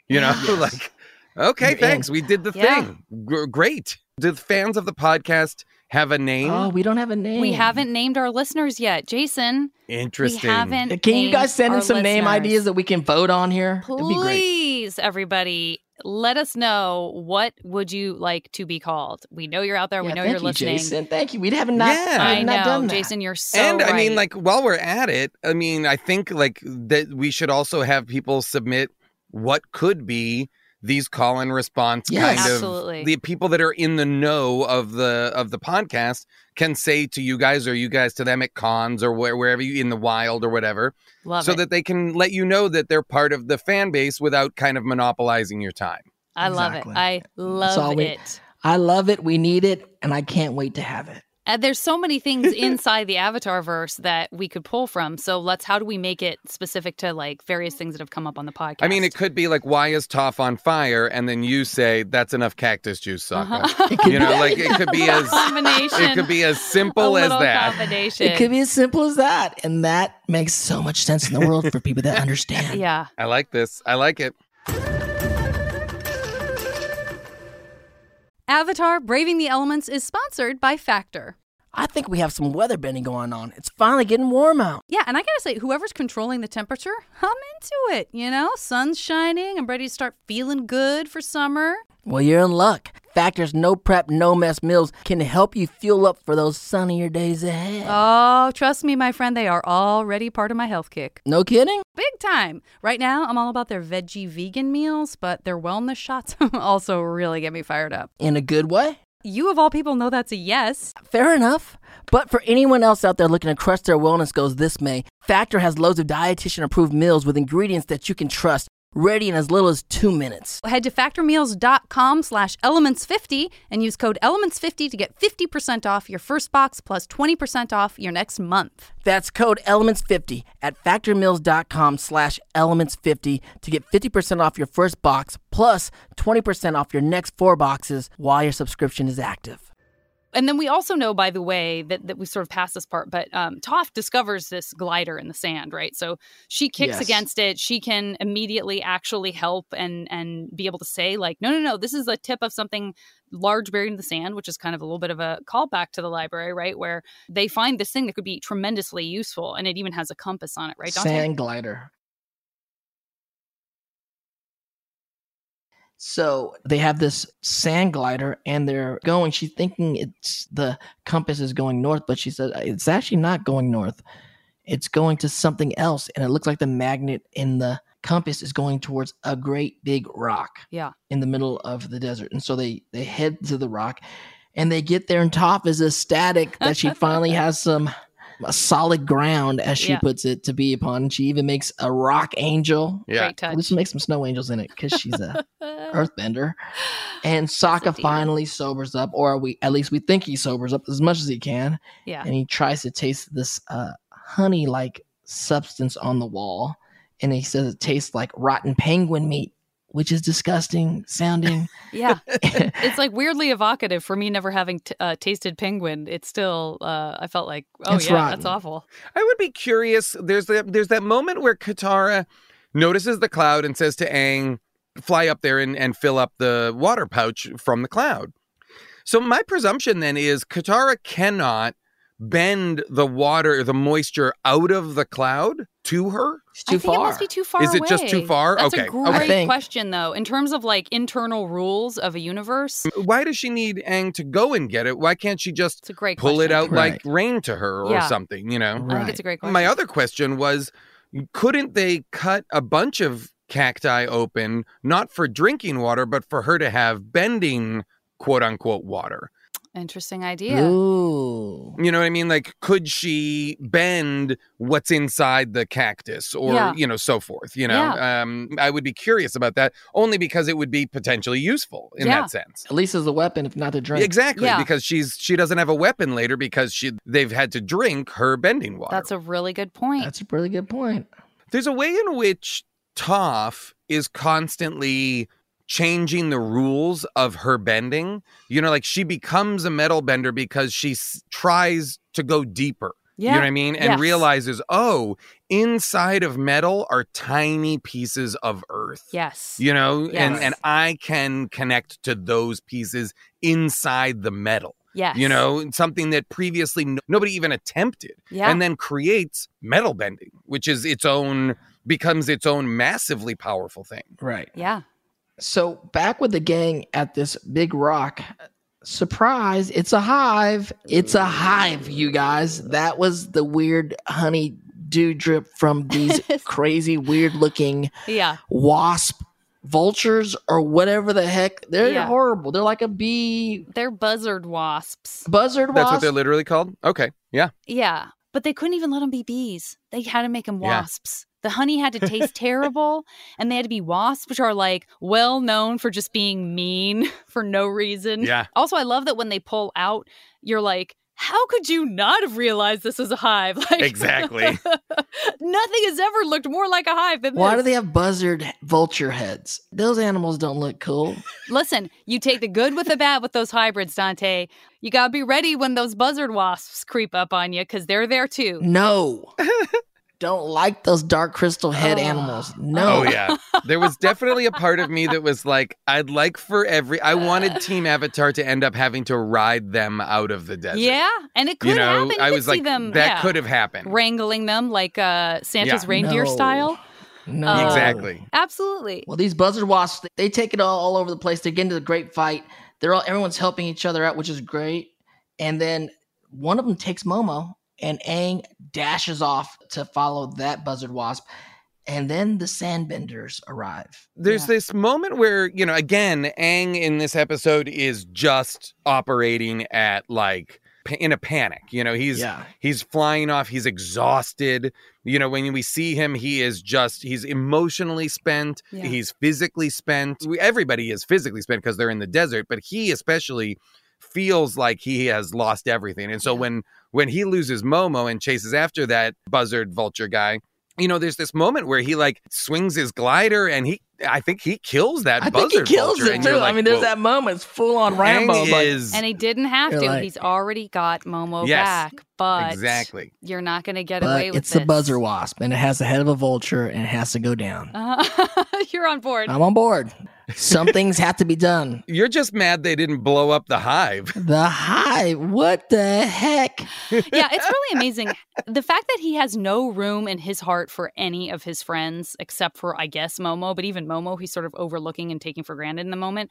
You know, Yes. like, okay, You're thanks. We did the Yeah. thing. G- great. Do the fans of the podcast have a name? Oh, we don't have a name. We haven't named our listeners yet. Jason, Interesting. we haven't Can you guys send in some name ideas that we can vote on here? It'd be great. Please, everybody, let us know what would you like to be called. We know you're out there. we know thank you're you, listening. Jason. Thank you. We haven't not, Yeah. we have I not know, done that. Jason. You're so and I mean, like, while we're at it, I mean, I think like that we should also have people submit what could be these call and response Yes. kind Absolutely. of the people that are in the know of the of the podcast can say to you guys or you guys to them at cons or where, wherever you in the wild or whatever love so it. that they can let you know that they're part of the fan base without kind of monopolizing your time I love it. I all love we- it. I love it. We need it, and I can't wait to have it. And there's so many things inside the Avatar verse that we could pull from. So let's how do we make it specific to like various things that have come up on the podcast? i mean it could be like why is Toph on fire and then you say that's enough cactus juice Sokka. Uh-huh. You know like it could be as combination. it could be as a simple as that combination. It could be as simple as that, and that makes so much sense in the world for people that understand. Yeah. i like this i like it Avatar Braving the Elements is sponsored by Factor. I think we have some weather bending going on. It's finally getting warm out. Yeah, and I gotta say, whoever's controlling the temperature, I'm into it. You know, sun's shining. I'm ready to start feeling good for summer. Well, you're in luck. Factor's no prep, no mess meals can help you fuel up for those sunnier days ahead. Oh, trust me, my friend, they are already part of my health kick. no kidding? Big time. Right now, I'm all about their veggie vegan meals, but their wellness shots also really get me fired up. In a good way? You, of all people, know that's a yes. Fair enough. But for anyone else out there looking to crush their wellness goals this May, Factor has loads of dietitian approved meals with ingredients that you can trust, ready in as little as two minutes. Head to factormeals.com slash elements50 and use code elements50 to get 50% off your first box plus 20% off your next month. That's code elements50 at factormeals.com slash elements50 to get 50% off your first box plus 20% off your next four boxes while your subscription is active. And then we also know, by the way, that, that we sort of passed this part, but um, Toph discovers this glider in the sand, right? So she kicks Yes. against it. She can immediately actually help and and be able to say, like, no, no, no, this is the tip of something large buried in the sand, which is kind of a little bit of a callback to the library, right? Where they find this thing that could be tremendously useful, and it even has a compass on it, right? Dante? Sand glider. So they have this sand glider and they're going. She's thinking it's the compass is going north, but she said it's actually not going north. It's going to something else. And it looks like the magnet in the compass is going towards a great big rock Yeah. in the middle of the desert. And so they they head to the rock and they get there and Toph is ecstatic that she finally has some a solid ground as she Yeah. puts it to be upon. She even makes a rock angel. Yeah. Great touch. Let's make some snow angels in it because she's a earthbender. And Sokka finally sobers up, or we at least we think he sobers up as much as he can. yeah. And he tries to taste this uh, honey like substance on the wall. And he says it tastes like rotten penguin meat, which is disgusting sounding. Yeah. it's like weirdly evocative for me never having t- uh, tasted penguin. It's still, uh, I felt like, oh, It's yeah, rotten. that's awful. I would be curious. There's that there's that moment where Katara notices the cloud and says to Aang, fly up there and, and fill up the water pouch from the cloud. So my presumption then is Katara cannot bend the water, the moisture out of the cloud to her. It's too I think far. it must be too far Is it just too far? That's Okay, a great think- question, though. In terms of like internal rules of a universe, mm, Why does she need Aang to go and get it? Why can't she just it's a great pull it question. out like rain to her or Yeah. something, you know? I think it's a great question. My other question was couldn't they cut a bunch of cacti open, not for drinking water, but for her to have bending quote unquote water? Interesting idea. Ooh. You know what I mean? Like, could she bend what's inside the cactus or, Yeah. you know, so forth? You know, um, I would be curious about that only because it would be potentially useful in Yeah. that sense. At least as a weapon, if not a drink. Exactly, Yeah. because she's she doesn't have a weapon later because she they've had to drink her bending water. That's a really good point. That's a really good point. There's a way in which Toph is constantly changing the rules of her bending. You know, like she becomes a metal bender because she s- tries to go deeper. Yeah. You know what I mean? And Yes. realizes, oh, inside of metal are tiny pieces of earth. yes. You know, and and I can connect to those pieces inside the metal. yes. You know, something that previously no- nobody even attempted Yeah. and then creates metal bending, which is its own becomes its own massively powerful thing. Right. yeah. So back with the gang at this big rock. Surprise, it's a hive. It's a hive, you guys. That was the weird honey dew drip from these crazy, weird looking Yeah. wasp vultures or whatever the heck. They're Yeah. horrible. They're like a bee They're buzzard wasps. buzzard That's what they're literally called. Okay, yeah, Yeah. But they couldn't even let them be bees. They had to make them Yeah. wasps. The honey had to taste terrible, and they had to be wasps, which are like well known for just being mean for no reason. Yeah. Also, I love that when they pull out, you're like, how could you not have realized this is a hive? Like Exactly. nothing has ever looked more like a hive than Why this. do they have buzzard vulture heads? Those animals don't look cool. Listen, you take the good with the bad with those hybrids, Dante. You gotta be ready when those buzzard wasps creep up on you because they're there too. No. Don't like those dark crystal head Oh. animals. No. Oh yeah. There was definitely a part of me that was like, I'd like for every I wanted Team Avatar to end up having to ride them out of the desert. Yeah, and it could You know, happen. You I was see like, them, that yeah, could have happened. wrangling them like uh, Santa's Yeah. reindeer No. style. No. Oh. Exactly. Absolutely. Well, these buzzard wasps, they take it all, all over the place. They get into the great fight. They're all everyone's helping each other out, which is great. And then one of them takes Momo, and Aang dashes off to follow that buzzard wasp. And then the sandbenders arrive. There's Yeah. this moment where, you know, again, Aang in this episode is just operating at like in a panic. You know, he's Yeah. he's flying off. He's exhausted. You know, when we see him, he is just he's emotionally spent. Yeah. He's physically spent. Everybody is physically spent because they're in the desert, but he especially feels like he has lost everything. And so Yeah. when when he loses Momo and chases after that buzzard vulture guy, you know, there's this moment where he like swings his glider and he I think he kills that I buzzard think he kills vulture. it too. you're I mean, there's "Whoa." that moment. It's full on Aang Rambo. is And he didn't have to. like- He's already got Momo Yes. back, but exactly. you're not going to get away but with it's the this. buzzard wasp, and it has the head of a vulture, and it has to go down. Uh, you're on board. I'm on board. Some things have to be done. You're just mad they didn't blow up the hive. The hive. What the heck? yeah, it's really amazing. The fact that he has no room in his heart for any of his friends except for, I guess, Momo, but even Momo, he's sort of overlooking and taking for granted in the moment.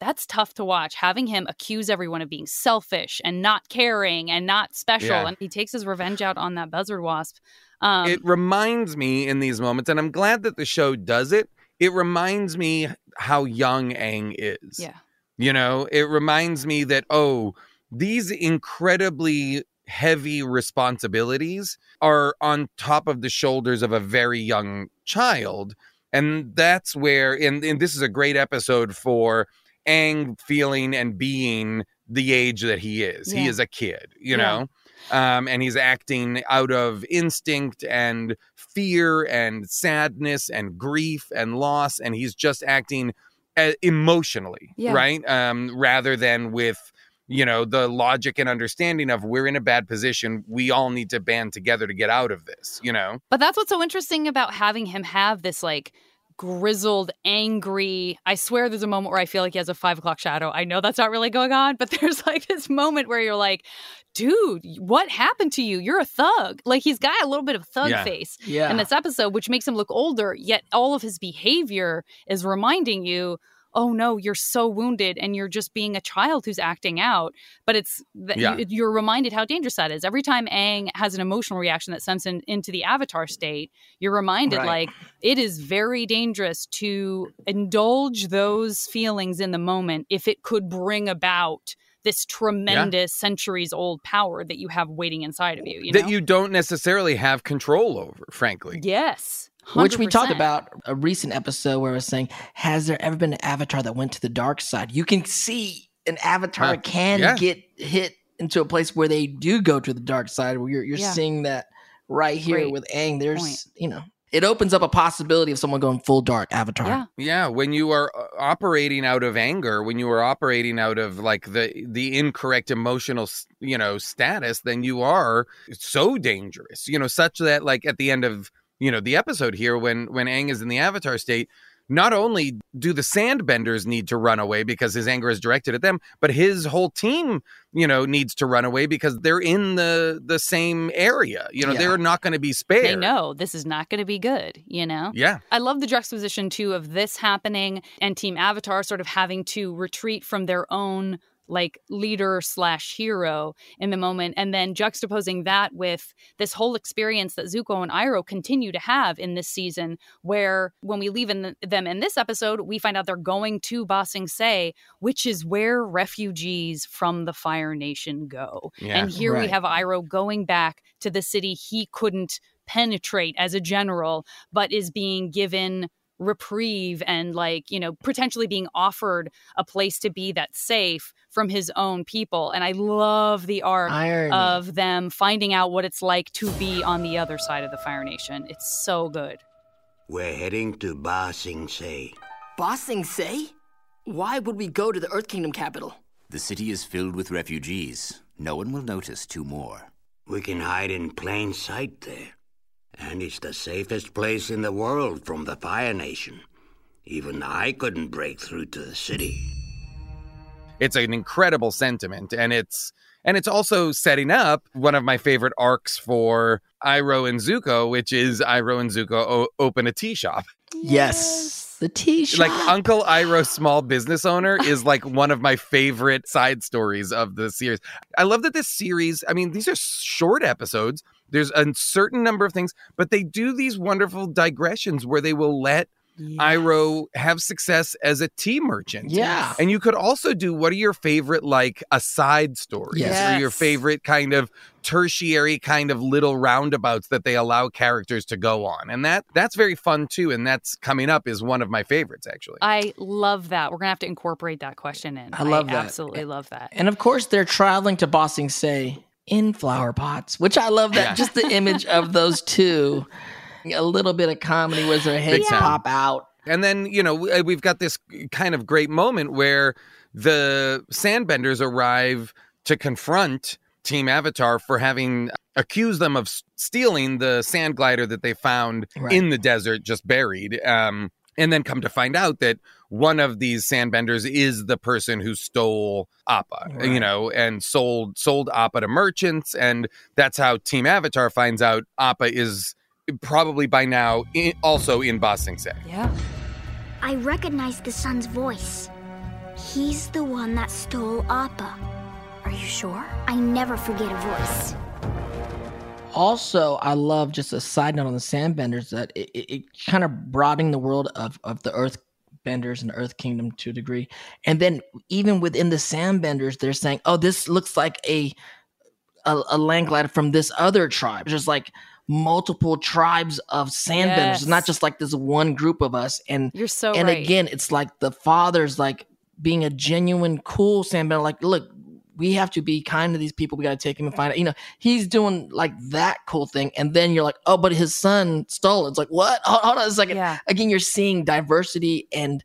That's tough to watch. Having him accuse everyone of being selfish and not caring and not special. Yeah. And he takes his revenge out on that buzzard wasp. Um, it reminds me in these moments, and I'm glad that the show does it. It reminds me how young Aang is. yeah. You know, it reminds me that, oh, these incredibly heavy responsibilities are on top of the shoulders of a very young child. And that's where, and, and this is a great episode for Aang feeling and being the age that he is. He is a kid, you Yeah. know? Um, and he's acting out of instinct and fear and sadness and grief and loss. And he's just acting uh, emotionally, Yeah. right? Um, rather than with, you know, the logic and understanding of we're in a bad position. We all need to band together to get out of this, you know? But that's what's so interesting about having him have this like grizzled, angry. I swear there's a moment where I feel like he has a five o'clock shadow. I know that's not really going on, but there's like this moment where you're like, dude, what happened to you? You're a thug. Like he's got a little bit of thug Yeah. face Yeah. in this episode, which makes him look older, yet all of his behavior is reminding you. Oh no, you're so wounded and you're just being a child who's acting out. But it's that Yeah. you, you're reminded how dangerous that is. Every time Aang has an emotional reaction that sends him into the avatar state, you're reminded Right. like it is very dangerous to indulge those feelings in the moment if it could bring about this tremendous centuries old power that you have waiting inside of you. you that know? you don't necessarily have control over, frankly. yes. Which we talked about a recent episode where I was saying, has there ever been an avatar that went to the dark side? You can see an avatar Huh. can Yeah. get hit into a place where they do go to the dark side. Where you're you're Yeah. seeing that right here Great with Aang. There's point. you know it opens up a possibility of someone going full dark avatar. Yeah. Yeah, when you are uh, operating out of anger, when you are operating out of like the the incorrect emotional, you know, status, then you are so dangerous. You know, such that like at the end of you know the episode here, when when Aang is in the Avatar state, not only do the Sandbenders need to run away because his anger is directed at them, but his whole team, you know, needs to run away because they're in the the same area. You know, Yeah. they're not going to be spared. They know this is not going to be good, you know? Yeah. I love the juxtaposition too of this happening and Team Avatar sort of having to retreat from their own like leader slash hero in the moment, and then juxtaposing that with this whole experience that Zuko and Iroh continue to have in this season, where when we leave in the, them in this episode, we find out they're going to Ba Sing Se, which is where refugees from the Fire Nation go. Yeah. And here we have Iroh going back to the city he couldn't penetrate as a general, but is being given reprieve and like you know potentially being offered a place to be that's safe from his own people and i love the arc Irony. of them finding out what it's like to be on the other side of the fire nation it's so good We're heading to Ba Sing Se. Ba Sing Se? Why would we go to the Earth Kingdom capital? The city is filled with refugees. No one will notice two more. We can hide in plain sight there. And it's the safest place in the world from the Fire Nation. Even I couldn't break through to the city. it's an incredible sentiment and it's and it's also setting up one of my favorite arcs for Iroh and Zuko, which is Iroh and Zuko o- open a tea shop. yes. the tea shop. Like Uncle Iroh, small business owner, is like one of my favorite side stories of the series. I love that this series. I mean, these are short episodes. There's a certain number of things, but they do these wonderful digressions where they will let Iroh have success as a tea merchant. Yeah. And you could also do what are your favorite like aside stories Yes. or your favorite kind of tertiary kind of little roundabouts that they allow characters to go on. And that that's very fun too and that's coming up is one of my favorites actually. I love that. We're gonna have to incorporate that question in. I love that. Absolutely love that. And of course, they're traveling to Ba Sing Se in flower pots, which I love that. Yeah. Just the image of those two. A little bit of comedy where their heads time. pop out. And then, you know, we- we've got this kind of great moment where the Sandbenders arrive to confront Team Avatar for having accused them of stealing the sand glider that they found Right. in the desert, just buried. Um, and then come to find out that one of these sandbenders is the person who stole Appa, you know, and sold sold Appa to merchants, and that's how Team Avatar finds out Appa is probably by now i also in Ba Sing Se. Yeah. I recognize the son's voice. He's the one that stole Appa. Are you sure? I never forget a voice. Also, I love just a side note on the Sandbenders that it, it, it kind of broadening the world of, of the Earth Benders and Earth Kingdom to a degree. And then even within the Sandbenders, they're saying, "Oh, this looks like a a, a land glider from this other tribe." Just like multiple tribes of Sandbenders, Yes. Not just like this one group of us. And You're so and right. again, it's like the father's like being a genuine cool Sandbender. Like, look, we have to be kind to these people. We got to take him and find out. You know, he's doing like that cool thing, and then you're like, oh, but his son stole it. It's like, what? Hold, hold on a second. Yeah. Again, you're seeing diversity and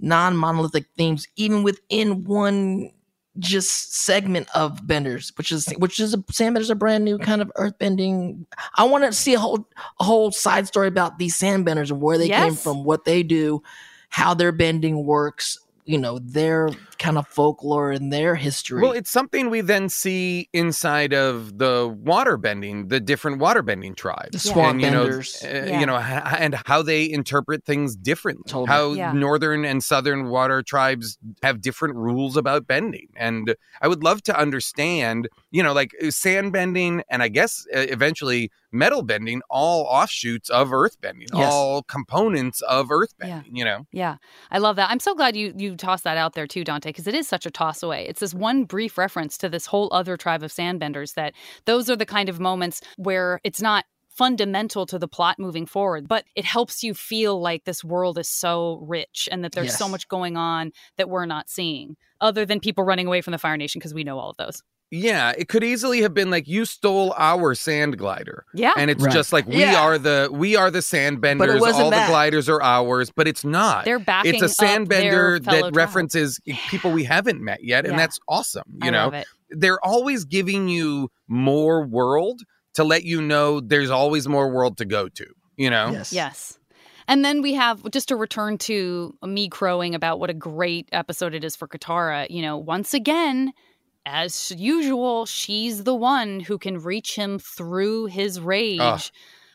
non-monolithic themes even within one just segment of benders which is which is a sandbenders a brand new kind of earthbending i want to see a whole a whole side story about these sandbenders and where they came from what they do how their bending works you know their kind of folklore and their history Well, it's something we then see inside of the water bending, the different water bending tribes. The swamp and, you know, benders. uh, Yeah. you know, and how they interpret things differently. Totally. How Yeah. northern and southern water tribes have different rules about bending. And I would love to understand, you know, like uh, sand bending and I guess uh, eventually metal bending, all offshoots of earth bending, Yes. all components of earth Yeah. bending, you know? Yeah, I love that. I'm so glad you you tossed that out there too, Dante, because it is such a toss away. It's this one brief reference to this whole other tribe of sandbenders that those are the kind of moments where it's not fundamental to the plot moving forward, but it helps you feel like this world is so rich and that there's so much going on that we're not seeing, other than people running away from the Fire Nation because we know all of those. Yeah, it could easily have been like you stole our sand glider. Yeah, and it's Right. just like we Yeah. are the we are the sand But it benders wasn't all that. the gliders are ours but it's not they're backing. it's a up sand bender that tribe. references people we haven't met yet and Yeah. that's awesome you I know love it. they're always giving you more world to let you know there's always more world to go to you know yes Yes. And then we have just to return to me crowing about what a great episode it is for Katara. You know, once again, as usual, she's the one who can reach him through his ah. rage Ugh.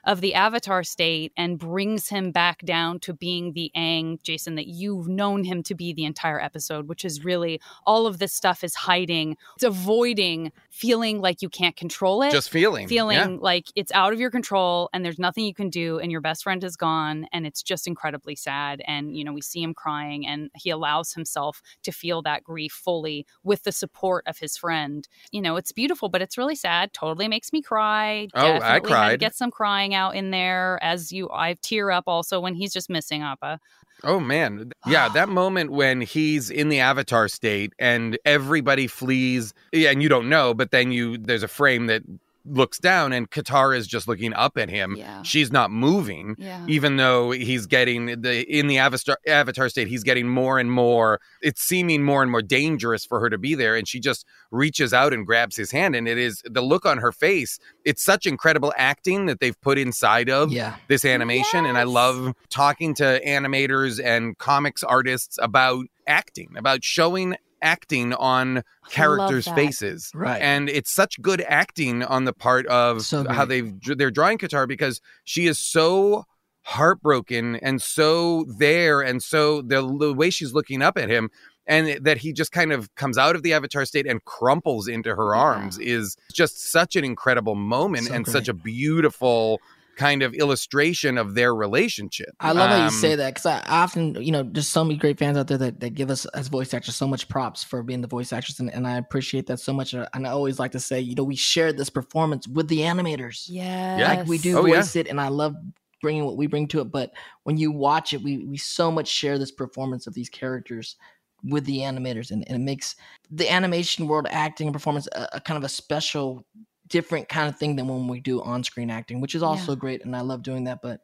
Of the Avatar state and brings him back down to being the Aang, Jason, that you've known him to be the entire episode, which is really all of this stuff is hiding. It's avoiding feeling like you can't control it just feeling feeling yeah. like it's out of your control and there's nothing you can do and your best friend is gone and it's just incredibly sad and you know we see him crying and he allows himself to feel that grief fully with the support of his friend you know it's beautiful but it's really sad totally makes me cry Oh, I Definitely to cried. get some crying out in there as you i tear up also when he's just missing appa Oh man. Yeah, that moment when he's in the avatar state and everybody flees yeah, and you don't know, but then you there's a frame that looks down and Katara is just looking up at him. Yeah. She's not moving. yeah Even though he's getting the in the avatar avatar state, he's getting more and more. It's seeming more and more dangerous for her to be there, and she just reaches out and grabs his hand. And it is the look on her face. It's such incredible acting that they've put inside of yeah this animation and i love talking to animators and comics artists about acting about showing acting on characters faces Right. and it's such good acting on the part of So how they've they're drawing Katara because she is so heartbroken and so there and so the, the way she's looking up at him and that he just kind of comes out of the avatar state and crumples into her Yeah. arms is just such an incredible moment So and great. such a beautiful kind of illustration of their relationship. I love how you Um, say that because I often, you know, there's so many great fans out there that, that give us as voice actors so much props for being the voice actors, and, and I appreciate that so much. And I always like to say, you know, we shared this performance with the animators. Yeah. like we do Oh, yeah. voice it, and I love bringing what we bring to it. But when you watch it, we we so much share this performance of these characters with the animators, and, and it makes the animation world acting and performance a, a kind of a special, different kind of thing than when we do on screen acting, which is also great, and I love doing that. But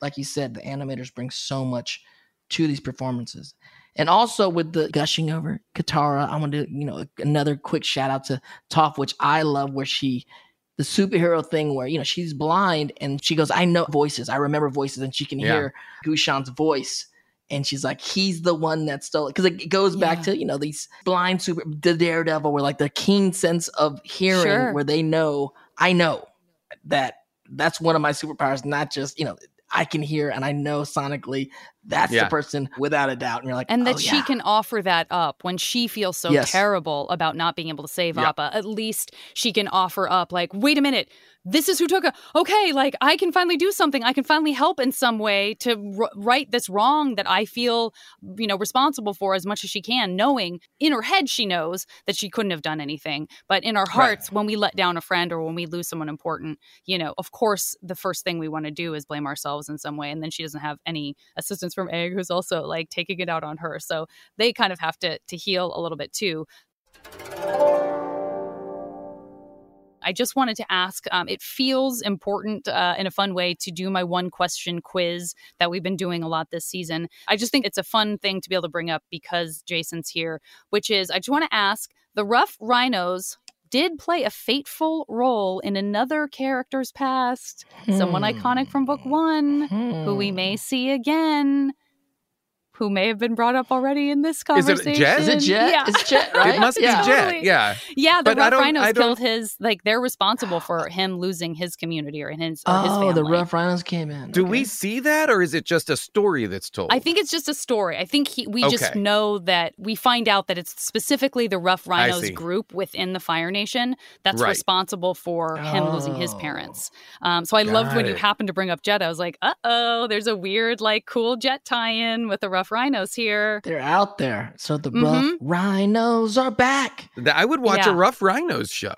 like you said, the animators bring so much to these performances. And also with the gushing over Katara, I want to, you know, another quick shout out to Toph, which I love, where she, the superhero thing where, you know, she's blind and she goes, I know voices, I remember voices, and she can Yeah. hear Ghashiun's voice. And she's like, he's the one that stole it. Because it goes back to, you know, these blind super, the daredevil, where like the keen sense of hearing, Sure. where they know, I know that that's one of my superpowers, not just, you know, I can hear and I know sonically that's Yeah. the person without a doubt. And you're like, and that oh, she yeah. can offer that up when she feels so Yes. terrible about not being able to save Yeah. Appa. At least she can offer up, like, wait a minute, this is who took it. Okay, like I can finally do something. I can finally help in some way to r- right this wrong that I feel, you know, responsible for as much as she can. Knowing in her head she knows that she couldn't have done anything, but in our hearts, when we let down a friend or when we lose someone important, you know, of course, the first thing we want to do is blame ourselves in some way, and then she doesn't have any assistance from Aang, who's also like taking it out on her. So they kind of have to to heal a little bit too. I just wanted to ask. Um, it feels important uh, in a fun way to do my one question quiz that we've been doing a lot this season. I just think it's a fun thing to be able to bring up because Jason's here, which is I just want to ask the rough rhinos did play a fateful role in another character's past, someone Hmm. iconic from book one, who we may see again. Who may have been brought up already in this Is conversation? it Jet? Is it Jet? Yeah. It's Jet, right? It must Yeah. be Jet. Totally. Yeah. Yeah, the But Rough Rhinos killed his. Like they're responsible for him losing his community or his or his Oh, family. the Rough Rhinos came in. Do Okay. we see that or is it just a story that's told? I think it's just a story. I think he, we just know that we find out that it's specifically the Rough Rhinos group within the Fire Nation that's Right. responsible for him losing his Oh. parents. Um, so I loved Got when you happened to bring up Jet. I was like, uh oh, there's a weird, like, cool Jet tie-in with the Rough Rhinos here. They're out there. So the Mhm. Rough Rhinos are back. I would watch Yeah. a Rough Rhinos show.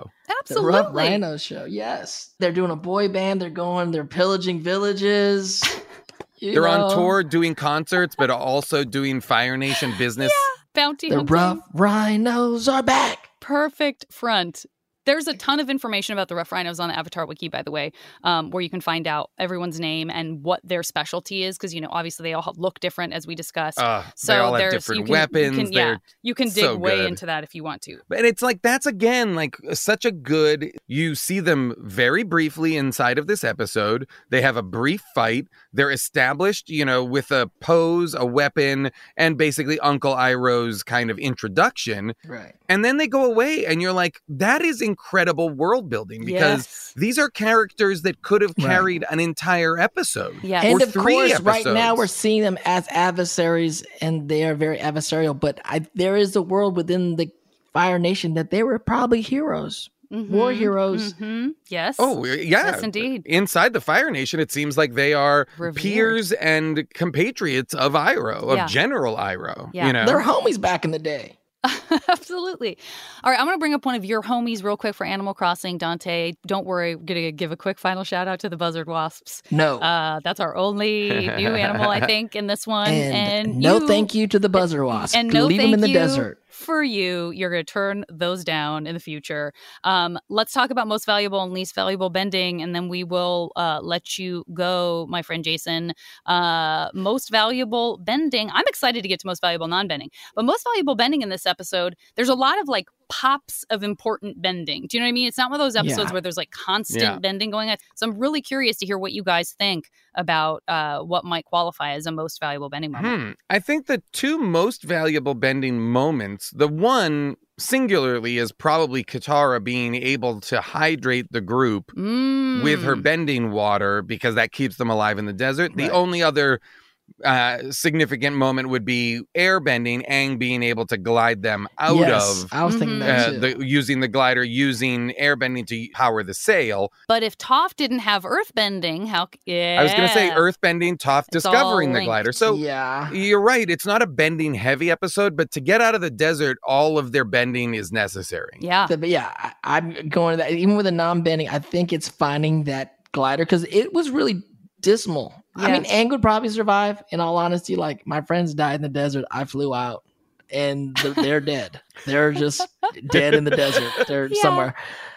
The Rough Rhinos show. Yes. They're doing a boy band. They're going, they're pillaging villages. They're on tour doing concerts, but also doing Fire Nation business. Yeah. Bounty The hunting. Rough Rhinos are back. perfect front. There's a ton of information about the Rough Rhinos on the Avatar Wiki, by the way, um, where you can find out everyone's name and what their specialty is. Because you know, obviously, they all look different, as we discussed. Uh, so they all have there's different you can, weapons. You can, yeah, you can dig so way good. into that if you want to. And it's like that's again like such a good. You see them very briefly inside of this episode. They have a brief fight. They're established, you know, with a pose, a weapon, and basically Uncle Iroh's kind of introduction. Right. And then they go away, and you're like, that is incredible world building because yes. these are characters that could have Right. carried an entire episode. Yeah, And of three course, right now we're seeing them as adversaries, and they are very adversarial. But I, there is a world within the Fire Nation that they were probably heroes, war Mhm, heroes. mhm. Yes. Oh, yeah. Yes, indeed. Inside the Fire Nation, it seems like they are Revered. peers and compatriots of Iroh, of Yeah. General Iroh. Yeah. You know? They're homies back in the day. Absolutely. All right, I'm going to bring up one of your homies real quick for Animal Crossing, Dante. Don't worry, I'm going to give a quick final shout out to the buzzard wasps. No. Uh, that's our only new animal, I think, in this one. and, And, no you- thank you to the buzzard wasp. And no Leave thank them in the you desert. For you. You're going to turn those down in the future. Um, let's talk about most valuable and least valuable bending, and then we will uh, let you go, my friend Jason. Uh, most valuable bending. I'm excited to get to most valuable non-bending, but most valuable bending in this episode. There's a lot of like pops of important bending. Do you know what I mean? It's not one of those episodes Yeah. where there's like constant Yeah. bending going on. So I'm really curious to hear what you guys think about uh, what might qualify as a most valuable bending moment. Hmm. I think the two most valuable bending moments, the one singularly is probably Katara being able to hydrate the group with her Mm. bending water because that keeps them alive in the desert. The only other uh, significant moment would be airbending, Aang being able to glide them out yes, of I was thinking that uh, too. the, using the glider, using airbending to power the sail. But if Toph didn't have earthbending, how? c- Yeah, I was going to say earthbending, Toph It's discovering the glider. So yeah, you're right. It's not a bending heavy episode, but to get out of the desert, all of their bending is necessary. Yeah, The- but yeah, I, I'm going to that. Even with a non-bending, I think it's finding that glider because it was really dismal. I mean, Aang would probably survive. In all honesty, like my friends died in the desert. I flew out, and they're, they're dead. They're just dead in the desert. They're Yeah. somewhere.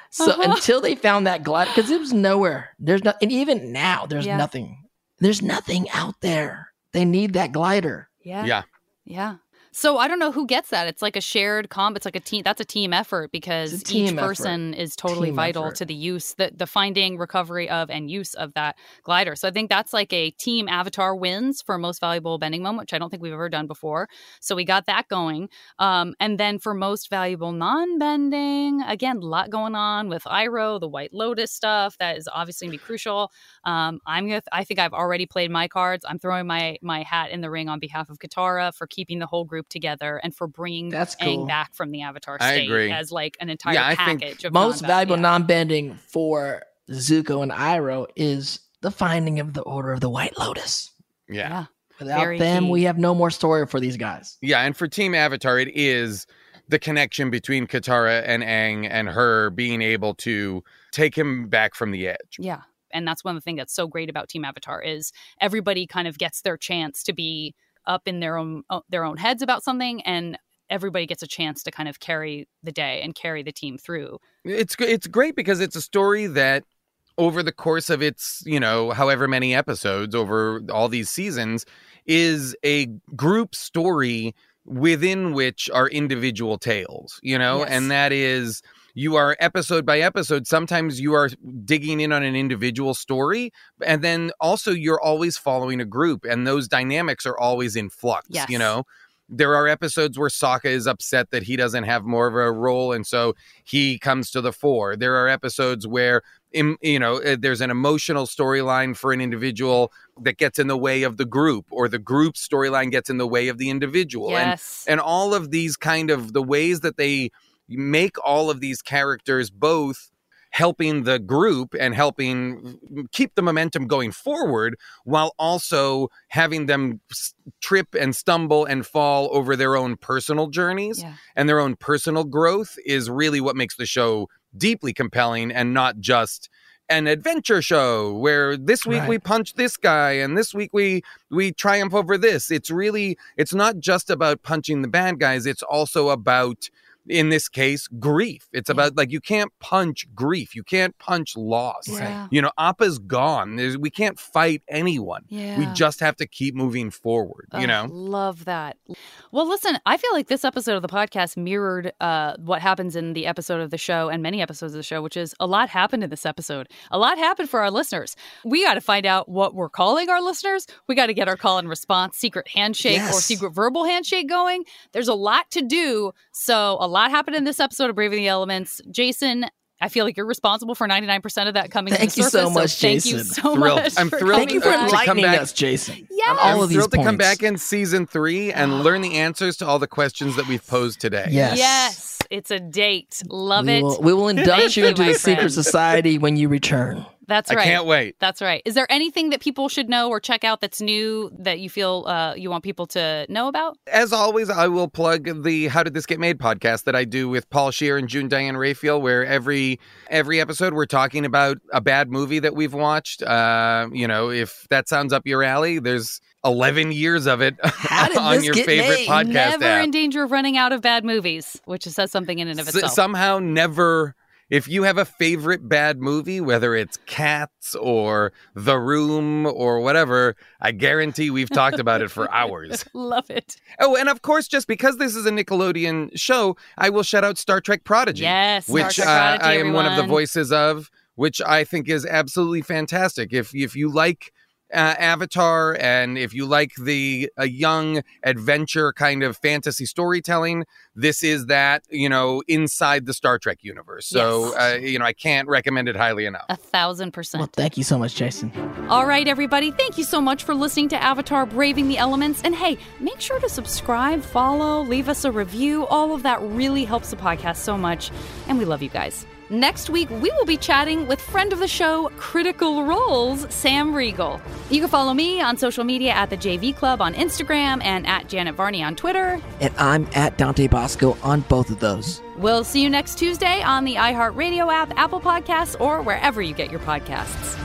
So Uh-huh. until they found that glider, because it was nowhere. There's not, and even now, there's Yeah. nothing. There's nothing out there. They need that glider. yeah, Yeah. yeah. So I don't know who gets that. It's like a shared comp. It's like a team. That's a team effort because team each effort. person is totally Team vital effort. to the use, the the finding, recovery of, and use of that glider. So I think that's like a team avatar wins for most valuable bending moment, which I don't think we've ever done before. So we got that going. Um, and then for most valuable non-bending, again, a lot going on with Iroh, the White Lotus stuff. That is obviously gonna be crucial. Um, I'm gonna. I think I've already played my cards. I'm throwing my my hat in the ring on behalf of Katara for keeping the whole group together and for bringing That's Aang cool. back from the Avatar I state agree. as like an entire Yeah, I think package. of Most non-val- valuable yeah. non-bending for Zuko and Iroh is the finding of the Order of the White Lotus. Yeah. Yeah. Without Very them, key. we have no more story for these guys. Yeah, and for Team Avatar, it is the connection between Katara and Aang and her being able to take him back from the edge. Yeah. And that's one of the things that's so great about Team Avatar is everybody kind of gets their chance to be up in their own their own heads about something and everybody gets a chance to kind of carry the day and carry the team through. It's it's great because it's a story that over the course of its, you know, however many episodes over all these seasons is a group story within which are individual tales, you know, Yes. and that is you are episode by episode sometimes you are digging in on an individual story and then also you're always following a group and those dynamics are always in flux Yes. you know there are episodes where Sokka is upset that he doesn't have more of a role and so he comes to the fore there are episodes where you know uh, there's an emotional storyline for an individual that gets in the way of the group or the group storyline gets in the way of the individual and Yes. and all of these kind of the ways that they make all of these characters both helping the group and helping mm, keep the momentum going forward while also having them trip and stumble and fall over their own personal journeys. Yeah. and their own personal growth is really what makes the show deeply compelling and not just an adventure show where this week we punch this guy and this week we we triumph over this. It's really it's not just about punching the bad guys. It's also about in this case grief it's about like you can't punch grief you can't punch loss Yeah. you know appa's gone There's, we can't fight anyone Yeah. we just have to keep moving forward you know love that. Well, listen, I feel like this episode of the podcast mirrored uh, what happens in the episode of the show and many episodes of the show, which is a lot happened in this episode. A lot happened for our listeners. We got to find out what we're calling our listeners. We got to get our call and response, secret handshake or secret verbal handshake going. There's a lot to do. So, a lot happened in this episode of Braving the Elements. Jason, I feel like you're responsible for 99% of that coming Thank to the you so surface. much, thank you so Thrilled. much. I'm thrilled Thank you coming for back. to come enlightening back- us, Jason. Yes. All I'm of these thrilled to come back in season three and learn the answers to all the questions that we've posed today. Yes. Yes, it's a date. Love we it. Will, we will induct you you, into my the secret society when you return. That's right. I right. can't wait. That's right. Is there anything that people should know or check out that's new that you feel uh, you want people to know about? As always, I will plug the How Did This Get Made podcast that I do with Paul Scheer and June Diane Raphael, where every every episode we're talking about a bad movie that we've watched. Uh, you know, if that sounds up your alley, there's 11 years of it on your get favorite made? podcast Never app. in danger of running out of bad movies, which says something in and of S- itself. somehow never if you have a favorite bad movie whether it's cats or the room or whatever i guarantee we've talked about it for hours. Love it. oh and of course just because this is a nickelodeon show i will shout out star trek prodigy Yes, which Trek uh, Prodigy, i am one of the voices of which i think is absolutely fantastic. If if you like uh, Avatar, and if you like the a young adventure kind of fantasy storytelling, this is that you know inside the Star Trek universe. So Yes. uh, you know I can't recommend it highly enough. A thousand percent. Well, thank you so much, Jason. All right, everybody. Thank you so much for listening to Avatar Braving the Elements. And hey, make sure to subscribe, follow, leave us a review. All of that really helps the podcast so much. And we love you guys. Next week, we will be chatting with friend of the show, Critical Role's, Sam Riegel. You can follow me on social media at the JV Club on Instagram and at Janet Varney on Twitter. And I'm at Dante Basco on both of those. We'll see you next Tuesday on the iHeartRadio app, Apple Podcasts, or wherever you get your podcasts.